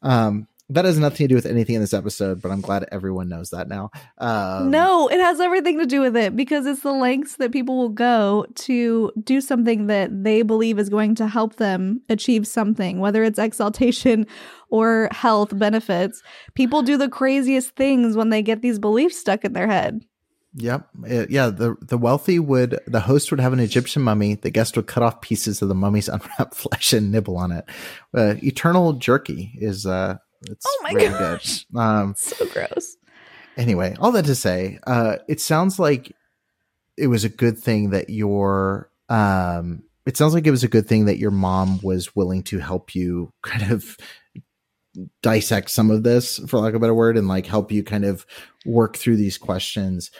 Um, that has nothing to do with anything in this episode, but I'm glad everyone knows that now. Um, no, it has everything to do with it because it's the lengths that people will go to do something that they believe is going to help them achieve something, whether it's exaltation or health benefits. People do the craziest things when they get these beliefs stuck in their head. Yep. It, yeah. The the wealthy would the host would have an Egyptian mummy. The guest would cut off pieces of the mummy's unwrapped flesh and nibble on it. Uh, eternal jerky is uh it's oh my really gosh. good. Um, so gross. Anyway, all that to say, uh, it sounds like it was a good thing that your um, it sounds like it was a good thing that your mom was willing to help you kind of dissect some of this, for lack of a better word, and like help you kind of work through these questions.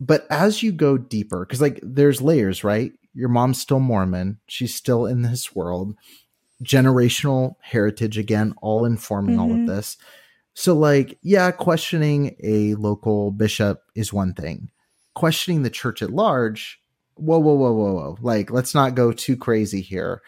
But as you go deeper, because like there's layers, right? Your mom's still Mormon. She's still in this world generational heritage again, all informing mm-hmm. all of mm-hmm. this. So, like, yeah, questioning a local bishop is one thing. Questioning the church at large, whoa, whoa, whoa, whoa, whoa. Like, let's not go too crazy here.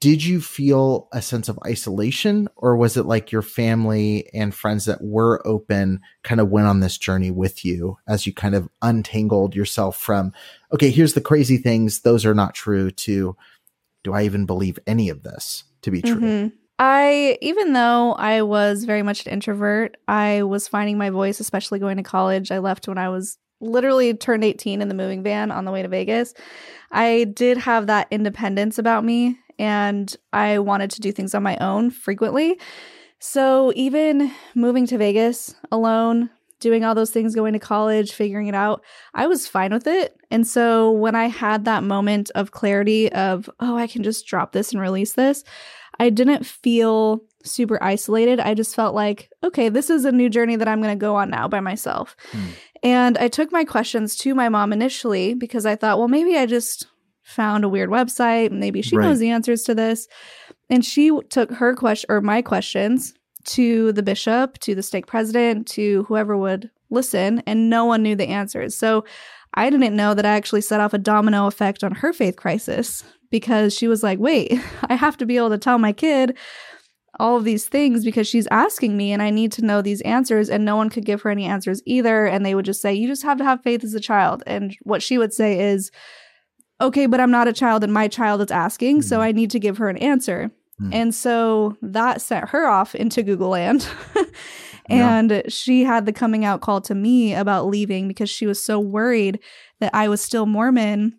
Did you feel a sense of isolation, or was it like your family and friends that were open kind of went on this journey with you as you kind of untangled yourself from, okay, here's the crazy things, those are not true, to do I even believe any of this to be true? Mm-hmm. I, even though I was very much an introvert, I was finding my voice, especially going to college. I left when I was literally turned 18 in the moving van on the way to Vegas. I did have that independence about me and I wanted to do things on my own frequently. So even moving to Vegas alone, doing all those things, going to college, figuring it out, I was fine with it. And so when I had that moment of clarity of, oh, I can just drop this and release this, I didn't feel super isolated. I just felt like, okay, this is a new journey that I'm going to go on now by myself. Mm. And I took my questions to my mom initially because I thought, well, maybe I just found a weird website. Maybe she right. knows the answers to this. And she took her question or my questions to the bishop, to the stake president, to whoever would listen, and no one knew the answers. So I didn't know that I actually set off a domino effect on her faith crisis because she was like, wait, I have to be able to tell my kid all of these things because she's asking me and I need to know these answers. And no one could give her any answers either. And they would just say, you just have to have faith as a child. And what she would say is, okay, but I'm not a child and my child is asking. Mm-hmm. So I need to give her an answer. Mm. And so that sent her off into Google Land. and yeah. she had the coming out call to me about leaving because she was so worried that I was still Mormon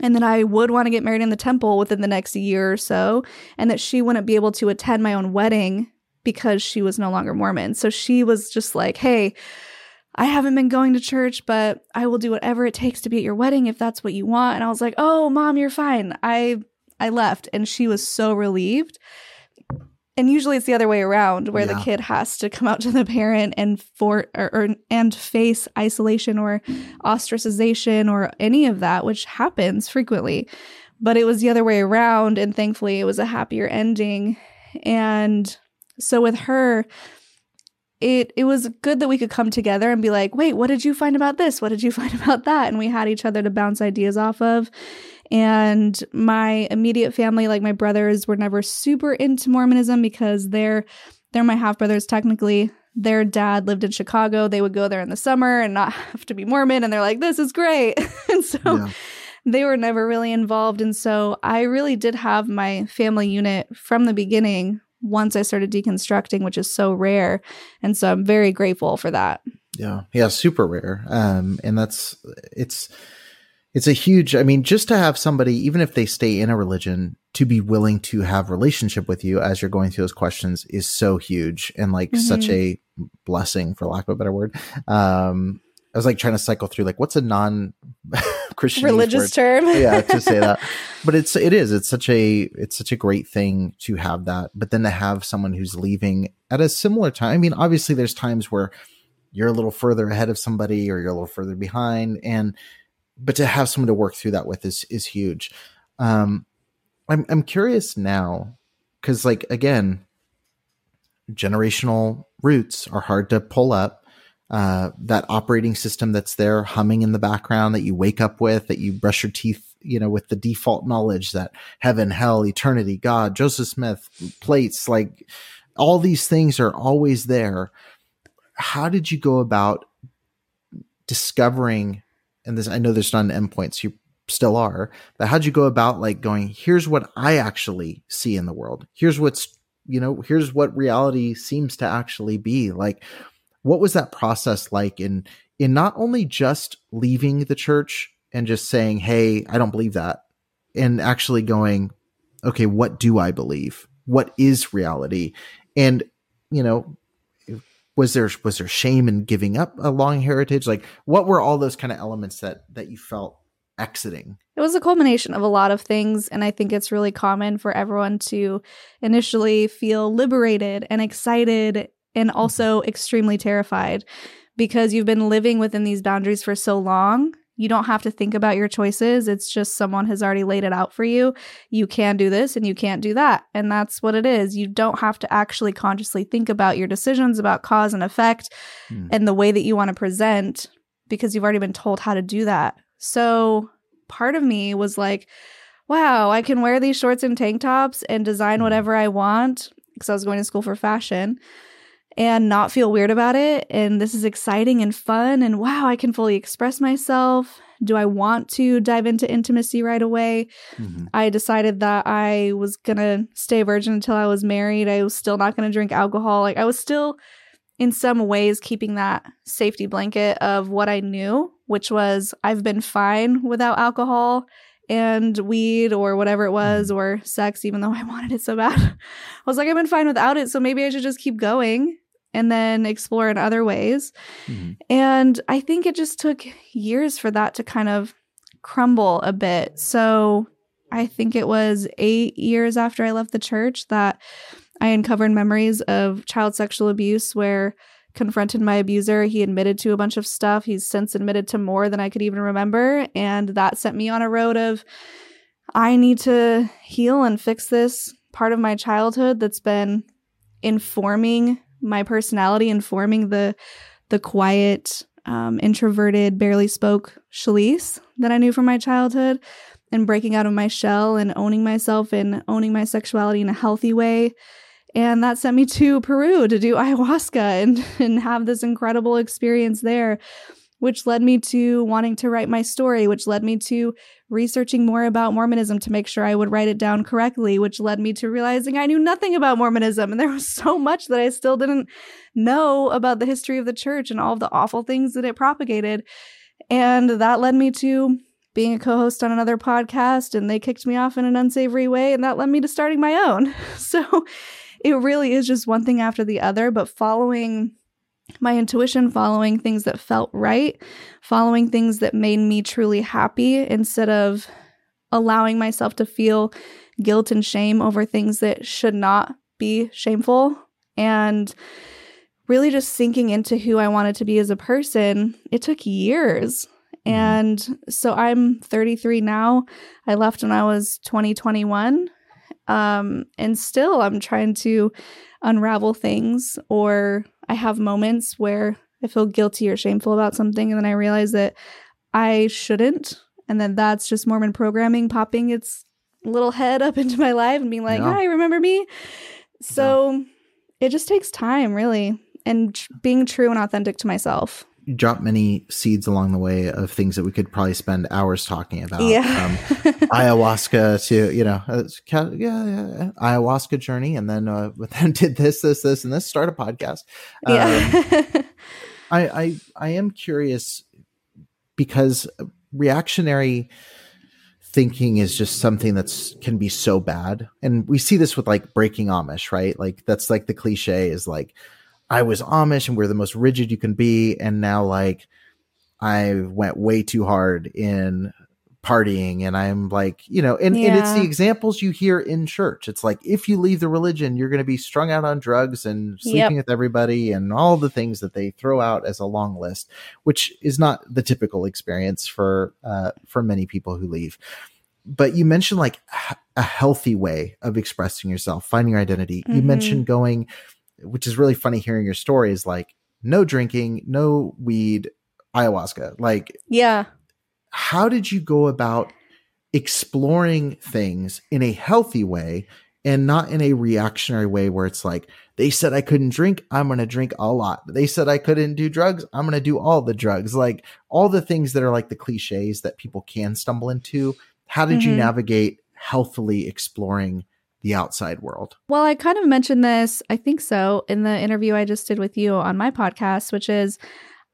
and that I would want to get married in the temple within the next year or so, and that she wouldn't be able to attend my own wedding because she was no longer Mormon. So she was just like, hey, I haven't been going to church, but I will do whatever it takes to be at your wedding if that's what you want. And I was like, "Oh, mom, you're fine. I I left and she was so relieved. And usually it's the other way around where yeah. the kid has to come out to the parent and for or, or, and face isolation or ostracization or any of that, which happens frequently. But it was the other way around and thankfully it was a happier ending. And so with her, it it was good that we could come together and be like, "Wait, what did you find about this? What did you find about that?" And we had each other to bounce ideas off of. And my immediate family, like my brothers, were never super into Mormonism because they're they're my half brothers technically. Their dad lived in Chicago. They would go there in the summer and not have to be Mormon. And they're like, this is great. and so yeah. they were never really involved. And so I really did have my family unit from the beginning once I started deconstructing, which is so rare. And so I'm very grateful for that. Yeah. Yeah. Super rare. Um, and that's, it's, it's a huge i mean just to have somebody even if they stay in a religion to be willing to have relationship with you as you're going through those questions is so huge and like mm-hmm. such a blessing for lack of a better word um i was like trying to cycle through like what's a non christian religious term? Yeah to say that. But it's it is. It's such a it's such a great thing to have that. But then to have someone who's leaving at a similar time i mean obviously there's times where you're a little further ahead of somebody or you're a little further behind. And but to have someone to work through that with is is huge. Um, I'm I'm curious now because like again, generational roots are hard to pull up. Uh, that operating system that's there humming in the background that you wake up with, that you brush your teeth, you know, with the default knowledge that heaven, hell, eternity, God, Joseph Smith, plates, like all these things are always there. How did you go about discovering? And this, I know there's not an endpoint, so you still are, but how'd you go about like going, here's what I actually see in the world. Here's what's, you know, here's what reality seems to actually be. Like, what was that process like in in not only just leaving the church and just saying, Hey, I don't believe that, and actually going, Okay, what do I believe? What is reality? And, you know, was there was there shame in giving up a long heritage? Like what were all those kind of elements that that you felt exiting? It was a culmination of a lot of things. And I think it's really common for everyone to initially feel liberated and excited and mm-hmm. also extremely terrified because you've been living within these boundaries for so long. You don't have to think about your choices. It's just someone has already laid it out for you. You can do this and you can't do that. And that's what it is. You don't have to actually consciously think about your decisions about cause and effect mm. and the way that you want to present because you've already been told how to do that. So part of me was like, wow, I can wear these shorts and tank tops and design mm-hmm. whatever I want because I was going to school for fashion and not feel weird about it. And this is exciting and fun. And wow, I can fully express myself. Do I want to dive into intimacy right away? Mm-hmm. I decided that I was going to stay virgin until I was married. I was still not going to drink alcohol. Like I was still in some ways keeping that safety blanket of what I knew, which was I've been fine without alcohol and weed or whatever it was mm-hmm. or sex, even though I wanted it so bad. I was like, I've been fine without it, so maybe I should just keep going and then explore in other ways. Mm-hmm. And I think it just took years for that to kind of crumble a bit. So I think it was eight years after I left the church that I uncovered memories of child sexual abuse where confronted my abuser. He admitted to a bunch of stuff. He's since admitted to more than I could even remember. And that sent me on a road of I need to heal and fix this part of my childhood that's been informing my personality, informing the the quiet, um, introverted, barely spoke Shelise that I knew from my childhood, and breaking out of my shell and owning myself and owning my sexuality in a healthy way. And that sent me to Peru to do ayahuasca and, and have this incredible experience there, which led me to wanting to write my story, which led me to researching more about Mormonism to make sure I would write it down correctly, which led me to realizing I knew nothing about Mormonism. And there was so much that I still didn't know about the history of the church and all of the awful things that it propagated. And that led me to being a co-host on another podcast and they kicked me off in an unsavory way and that led me to starting my own. So it really is just one thing after the other, but following my intuition, following things that felt right, following things that made me truly happy instead of allowing myself to feel guilt and shame over things that should not be shameful. And really just sinking into who I wanted to be as a person, it took years. Mm-hmm. And so I'm 33 now. I left when I was 2021. Um, and still, I'm trying to unravel things, or I have moments where I feel guilty or shameful about something, and then I realize that I shouldn't. And then that's just Mormon programming popping its little head up into my life and being like, yeah. hi, remember me? So yeah. it just takes time, really, and tr- being true and authentic to myself dropped many seeds along the way of things that we could probably spend hours talking about. Yeah. um, ayahuasca to, you know, uh, yeah, yeah, ayahuasca journey. And then, uh, then did this, this, this, and this, start a podcast. Yeah. Um, I, I, I am curious because reactionary thinking is just something that's can be so bad. And we see this with like breaking Amish, right? Like that's like the cliche is like, I was Amish and we're the most rigid you can be. And now like I went way too hard in partying and I'm like, you know, and, yeah. and it's the examples you hear in church. It's like if you leave the religion, you're going to be strung out on drugs and sleeping yep. with everybody and all the things that they throw out as a long list, which is not the typical experience for uh, for many people who leave. But you mentioned like a healthy way of expressing yourself, finding your identity. Mm-hmm. You mentioned going which is really funny hearing your story is like no drinking, no weed, ayahuasca. Like, yeah. How did you go about exploring things in a healthy way and not in a reactionary way where it's like, they said I couldn't drink. I'm going to drink a lot. They said I couldn't do drugs. I'm going to do all the drugs. Like all the things that are like the cliches that people can stumble into. How did mm-hmm. you navigate healthily exploring the outside world? Well, I kind of mentioned this, I think so, in the interview I just did with you on my podcast, which is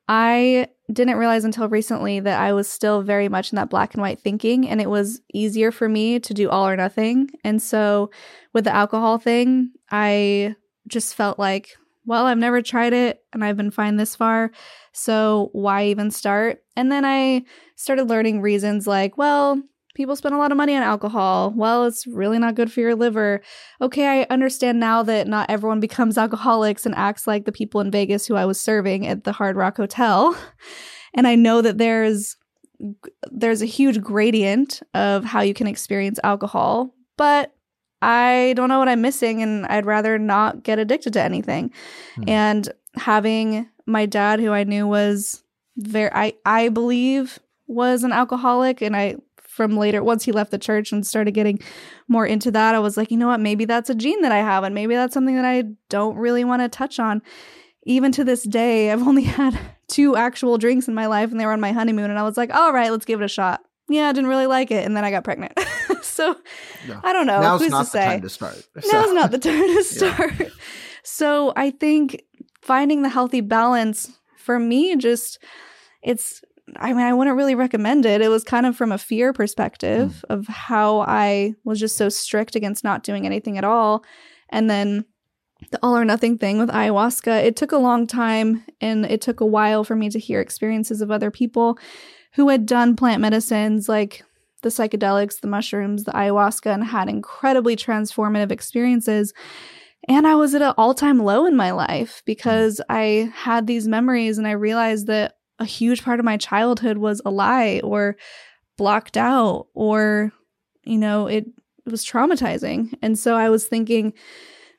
I didn't realize until recently that I was still very much in that black and white thinking, and it was easier for me to do all or nothing. And so, with the alcohol thing, I just felt like, well, I've never tried it and I've been fine this far. So, why even start? And then I started learning reasons like, well, people spend a lot of money on alcohol. Well, it's really not good for your liver. Okay, I understand now that not everyone becomes alcoholics and acts like the people in Vegas who I was serving at the Hard Rock Hotel. And I know that there's there's a huge gradient of how you can experience alcohol, but I don't know what I'm missing and I'd rather not get addicted to anything. Hmm. And having my dad who I knew was very I I believe was an alcoholic and I from later once he left the church and started getting more into that i was like you know what maybe that's a gene that i have and maybe that's something that i don't really want to touch on even to this day i've only had two actual drinks in my life and they were on my honeymoon and i was like all right let's give it a shot yeah i didn't really like it and then i got pregnant so yeah. i don't know now's Who's not to the say? time to start so. now's not the time to start yeah. so i think finding the healthy balance for me just it's I mean, I wouldn't really recommend it. It was kind of from a fear perspective mm. of how I was just so strict against not doing anything at all. And then the all or nothing thing with ayahuasca, it took a long time and it took a while for me to hear experiences of other people who had done plant medicines like the psychedelics, the mushrooms, the ayahuasca, and had incredibly transformative experiences. And I was at an all time low in my life because I had these memories and I realized that a huge part of my childhood was a lie or blocked out or you know it, it was traumatizing. And so i was thinking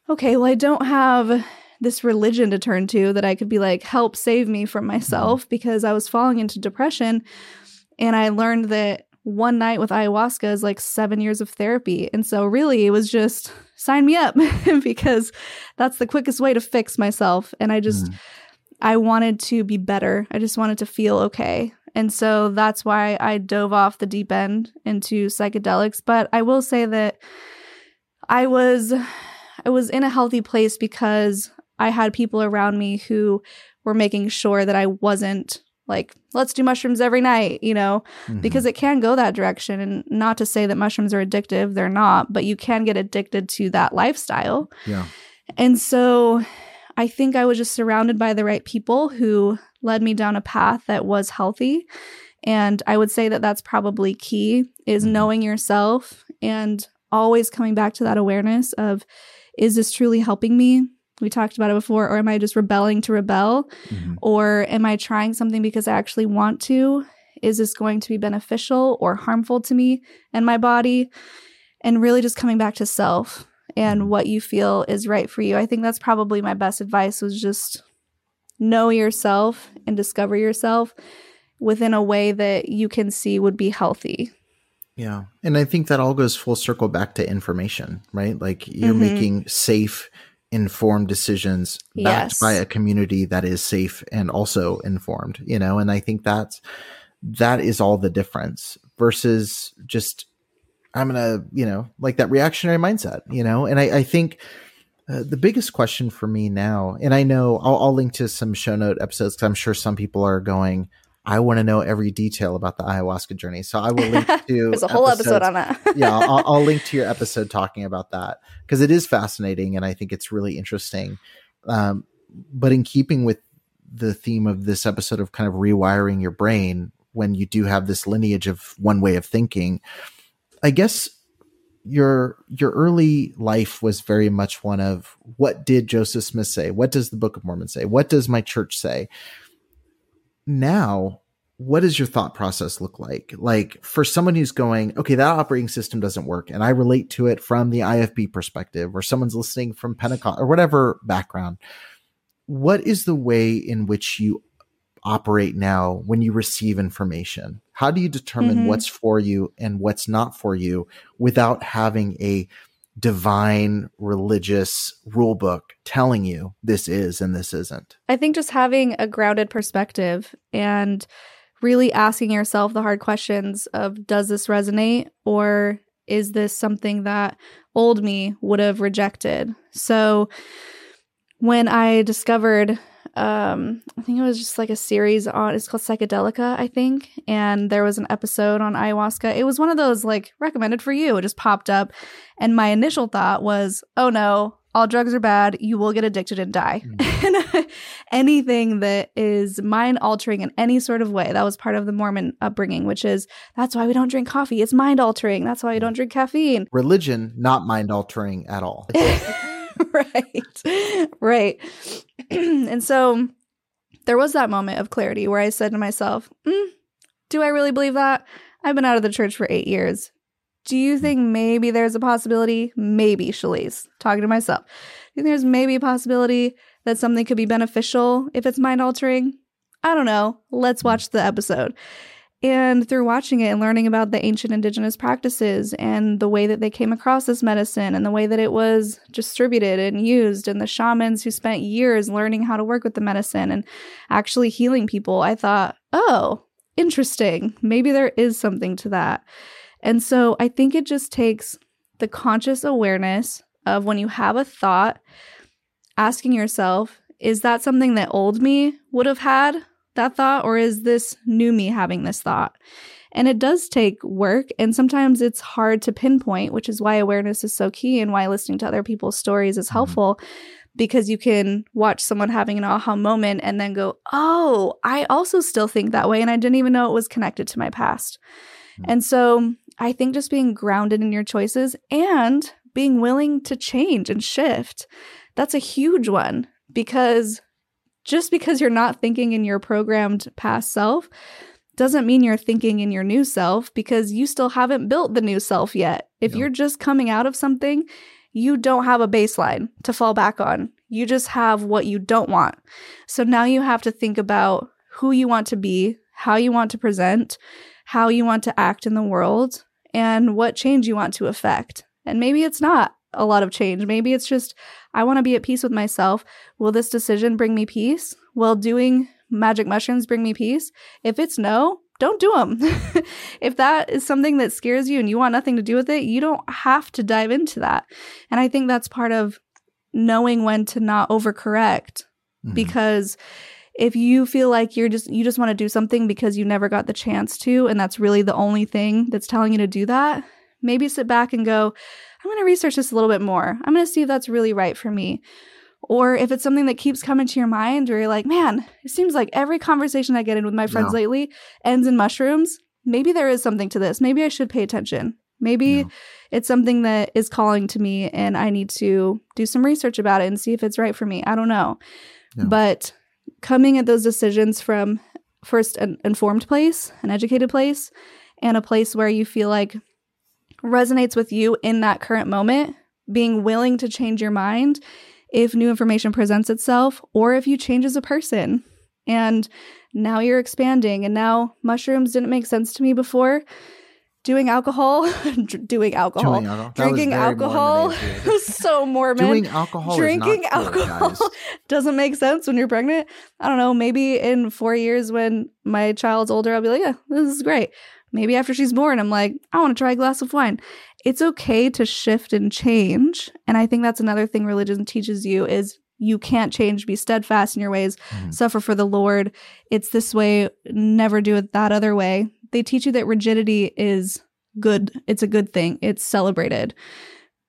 okay well i don't have this religion to turn to that i could be like help save me from myself because i was falling into depression. And i learned that one night with ayahuasca is like seven years of therapy. And so really it was just sign me up because that's the quickest way to fix myself. And i just mm. I wanted to be better. I just wanted to feel okay. And so that's why I dove off the deep end into psychedelics, but I will say that I was I was in a healthy place because I had people around me who were making sure that I wasn't like let's do mushrooms every night, you know, mm-hmm. because it can go that direction and not to say that mushrooms are addictive, they're not, but you can get addicted to that lifestyle. Yeah. And so I think I was just surrounded by the right people who led me down a path that was healthy. And I would say that that's probably key is mm-hmm. knowing yourself and always coming back to that awareness of is this truly helping me? We talked about it before or am I just rebelling to rebel? Mm-hmm. Or am I trying something because I actually want to? Is this going to be beneficial or harmful to me and my body? And really just coming back to self and what you feel is right for you. I think that's probably my best advice was just know yourself and discover yourself within a way that you can see would be healthy. Yeah. And I think that all goes full circle back to information, right? Like you're mm-hmm. making safe, informed decisions backed yes. by a community that is safe and also informed, you know? And I think that's that is all the difference versus just I'm gonna, you know, like that reactionary mindset, you know, and I, I think uh, the biggest question for me now, and I know I'll, I'll link to some show note episodes because I'm sure some people are going, I want to know every detail about the ayahuasca journey. So I will link to there's a whole episodes. episode on that. yeah, I'll, I'll, link to your episode talking about that because it is fascinating and I think it's really interesting. Um, but in keeping with the theme of this episode of kind of rewiring your brain when you do have this lineage of one way of thinking, I guess your your early life was very much one of what did Joseph Smith say? What does the Book of Mormon say? What does my church say? Now, what does your thought process look like? Like for someone who's going, okay, that operating system doesn't work, and I relate to it from the IFB perspective, or someone's listening from Pentecost or whatever background. What is the way in which you operate now when you receive information? How do you determine mm-hmm. what's for you and what's not for you without having a divine religious rule book telling you this is and this isn't. I think just having a grounded perspective and really asking yourself the hard questions of does this resonate or is this something that old me would have rejected? So when I discovered um I think it was just like a series on it's called Psychedelica, I think, and there was an episode on ayahuasca. It was one of those like recommended for you. It just popped up and my initial thought was, "Oh no, all drugs are bad. You will get addicted and die." Mm-hmm. and anything that is mind altering in any sort of way, that was part of the Mormon upbringing, which is that's why we don't drink coffee. It's mind altering. That's why we don't drink caffeine. Religion not mind altering at all. right. Right. and so there was that moment of clarity where I said to myself, mm, Do I really believe that? I've been out of the church for eight years. Do you hmm. think maybe there's a possibility? Maybe, Shelise, talking to myself. Do you think there's maybe a possibility that something could be beneficial if it's mind altering? I don't know. Let's watch the episode. And through watching it and learning about the ancient indigenous practices and the way that they came across this medicine and the way that it was distributed and used, and the shamans who spent years learning how to work with the medicine and actually healing people, I thought, oh, interesting. Maybe there is something to that. And so I think it just takes the conscious awareness of when you have a thought, asking yourself, is that something that old me would have had? That thought or is this new me having this thought? And it does take work, and sometimes it's hard to pinpoint, which is why awareness is so key and why listening to other people's stories is mm-hmm. helpful mm-hmm. because you can watch someone having an aha moment and then go, Oh, I also still think that way, and I didn't even know it was connected to my past. Mm-hmm. And so I think just being grounded in your choices and being willing to change and shift, that's a huge one because just because you're not thinking in your programmed past self doesn't mean you're thinking in your new self because you still haven't built the new self yet. If no. you're just coming out of something, you don't have a baseline to fall back on. You just have what you don't want. So now you have to think about who you want to be, how you want to present, how you want to act in the world, and what change you want to affect. And maybe it's not a lot of change. Maybe it's just, I want to be at peace with myself. Will this decision bring me peace? Will doing magic mushrooms bring me peace? If it's no, don't do them. if that is something that scares you and you want nothing to do with it, you don't have to dive into that. And I think that's part of knowing when to not overcorrect mm-hmm. because if you feel like you're just you just want to do something because you never got the chance to and that's really the only thing that's telling you to do that, maybe sit back and go, I'm going to research this a little bit more. I'm going to see if that's really right for me. Or if it's something that keeps coming to your mind where you're like, man, it seems like every conversation I get in with my friends lately ends in mushrooms. Maybe there is something to this. Maybe I should pay attention. Maybe it's something that is calling to me and I need to do some research about it and see if it's right for me. I don't know. No. But coming at those decisions from first an informed place, an educated place, and a place where you feel like resonates with you in that current moment, being willing to change your mind if new information presents itself or if you change as a person. And now you're expanding, and now mushrooms didn't make sense to me before. Doing alcohol, doing alcohol, doing alcohol. drinking alcohol, so Mormon. Doing alcohol, drinking cool, alcohol doesn't make sense when you're pregnant. I don't know. Maybe in four years, when my child's older, I'll be like, yeah, this is great. Maybe after she's born, I'm like, I want to try a glass of wine. It's okay to shift and change. And I think that's another thing religion teaches you is you can't change, be steadfast in your ways, mm. suffer for the Lord. It's this way, never do it that other way. They teach you that rigidity is good. It's a good thing. It's celebrated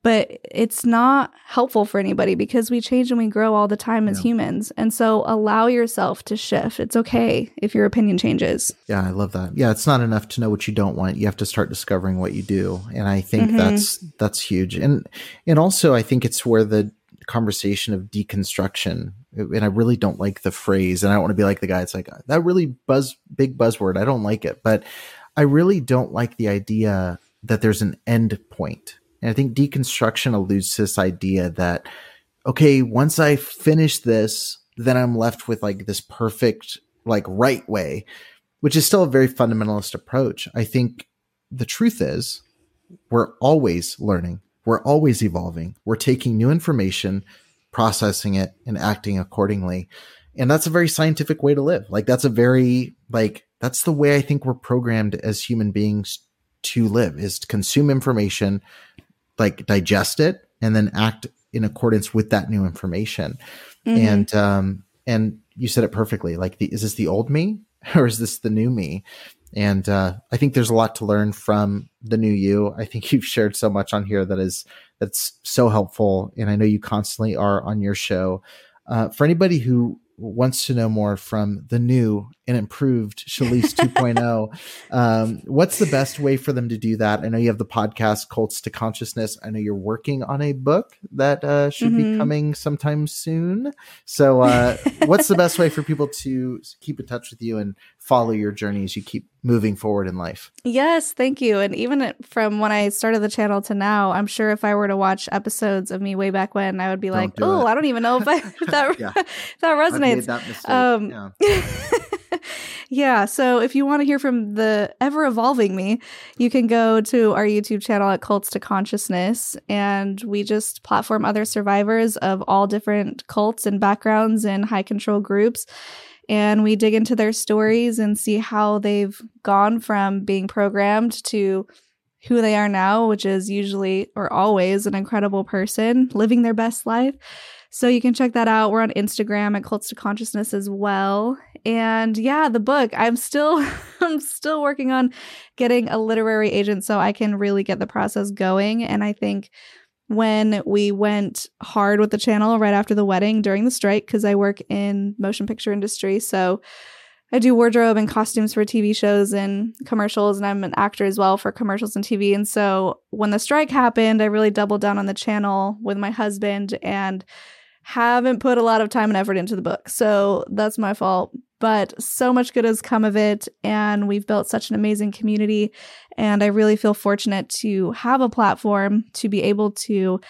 but it's not helpful for anybody because we change and we grow all the time as yeah. humans. And so allow yourself to shift. It's okay if your opinion changes. Yeah, I love that. Yeah, it's not enough to know what you don't want. You have to start discovering what you do. And I think mm-hmm. that's that's huge. And and also I think it's where the conversation of deconstruction and I really don't like the phrase and I don't want to be like the guy it's like that really buzz big buzzword. I don't like it. But I really don't like the idea that there's an end point and I think deconstruction alludes to this idea that, okay, once I finish this, then I'm left with like this perfect, like right way, which is still a very fundamentalist approach. I think the truth is we're always learning. we're always evolving. We're taking new information, processing it, and acting accordingly. And that's a very scientific way to live. Like that's a very like that's the way I think we're programmed as human beings to live is to consume information, like digest it, and then act in accordance with that new information. Mm-hmm. And um and you said it perfectly. Like the, is this the old me or is this the new me? And uh, I think there's a lot to learn from the new you. I think you've shared so much on here that is that's so helpful, and I know you constantly are on your show. Uh, for anybody who wants to know more from the new and improved Shelise 2.0, um, what's the best way for them to do that? I know you have the podcast Cults to Consciousness. I know you're working on a book that uh, should mm-hmm. be coming sometime soon. So, uh, what's the best way for people to keep in touch with you and follow your journey as you keep moving forward in life. Yes, thank you. And even from when I started the channel to now, I'm sure if I were to watch episodes of me way back when, I would be don't like, "Oh, I don't even know if I if that yeah. if that resonates." That um, yeah. Yeah. So if you want to hear from the ever evolving me, you can go to our YouTube channel at Cults to Consciousness, and we just platform other survivors of all different cults and backgrounds and high control groups and we dig into their stories and see how they've gone from being programmed to who they are now, which is usually or always an incredible person living their best life. So you can check that out. We're on Instagram at Cults to Consciousness as well. And yeah, the book, I'm still I'm still working on getting a literary agent so I can really get the process going and I think when we went hard with the channel right after the wedding during the strike because I work in motion picture industry. So I do wardrobe and costumes for TV shows and commercials, and I'm an actor as well for commercials and TV. And so when the strike happened, I really doubled down on the channel with my husband and haven't put a lot of time and effort into the book. So that's my fault but so much good has come of it. And we've built such an amazing community. And I really feel fortunate to have a platform to be able to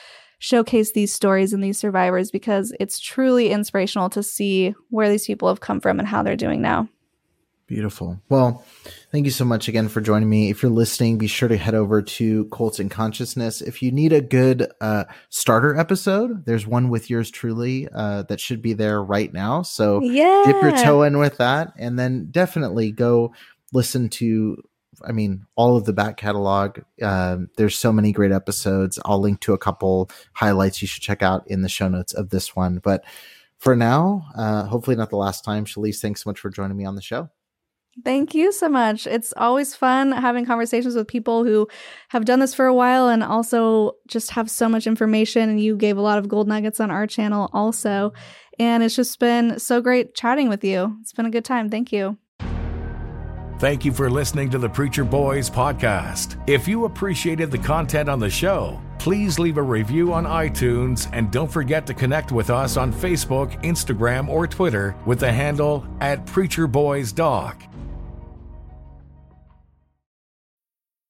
showcase these stories and these survivors because it's truly inspirational to see where these people have come from and how they're doing now. Beautiful. Well, thank you so much again for joining me. If you're listening, be sure to head over to Cults and Consciousness. If you need a good uh, starter episode, there's one with yours truly uh, that should be there right now. So yeah. dip your toe in with that, and then definitely go listen to. I mean, all of the back catalog. Um, there's so many great episodes. I'll link to a couple highlights you should check out in the show notes of this one. But for now, uh, hopefully not the last time. Shelise, thanks so much for joining me on the show. Thank you so much. It's always fun having conversations with people who have done this for a while and also just have so much information. And you gave a lot of gold nuggets on our channel also. And it's just been so great chatting with you. It's been a good time. Thank you. Thank you for listening to the Preacher Boys podcast. If you appreciated the content on the show, please leave a review on iTunes and don't forget to connect with us on Facebook, Instagram, or Twitter with the handle at Preacher Boys Doc.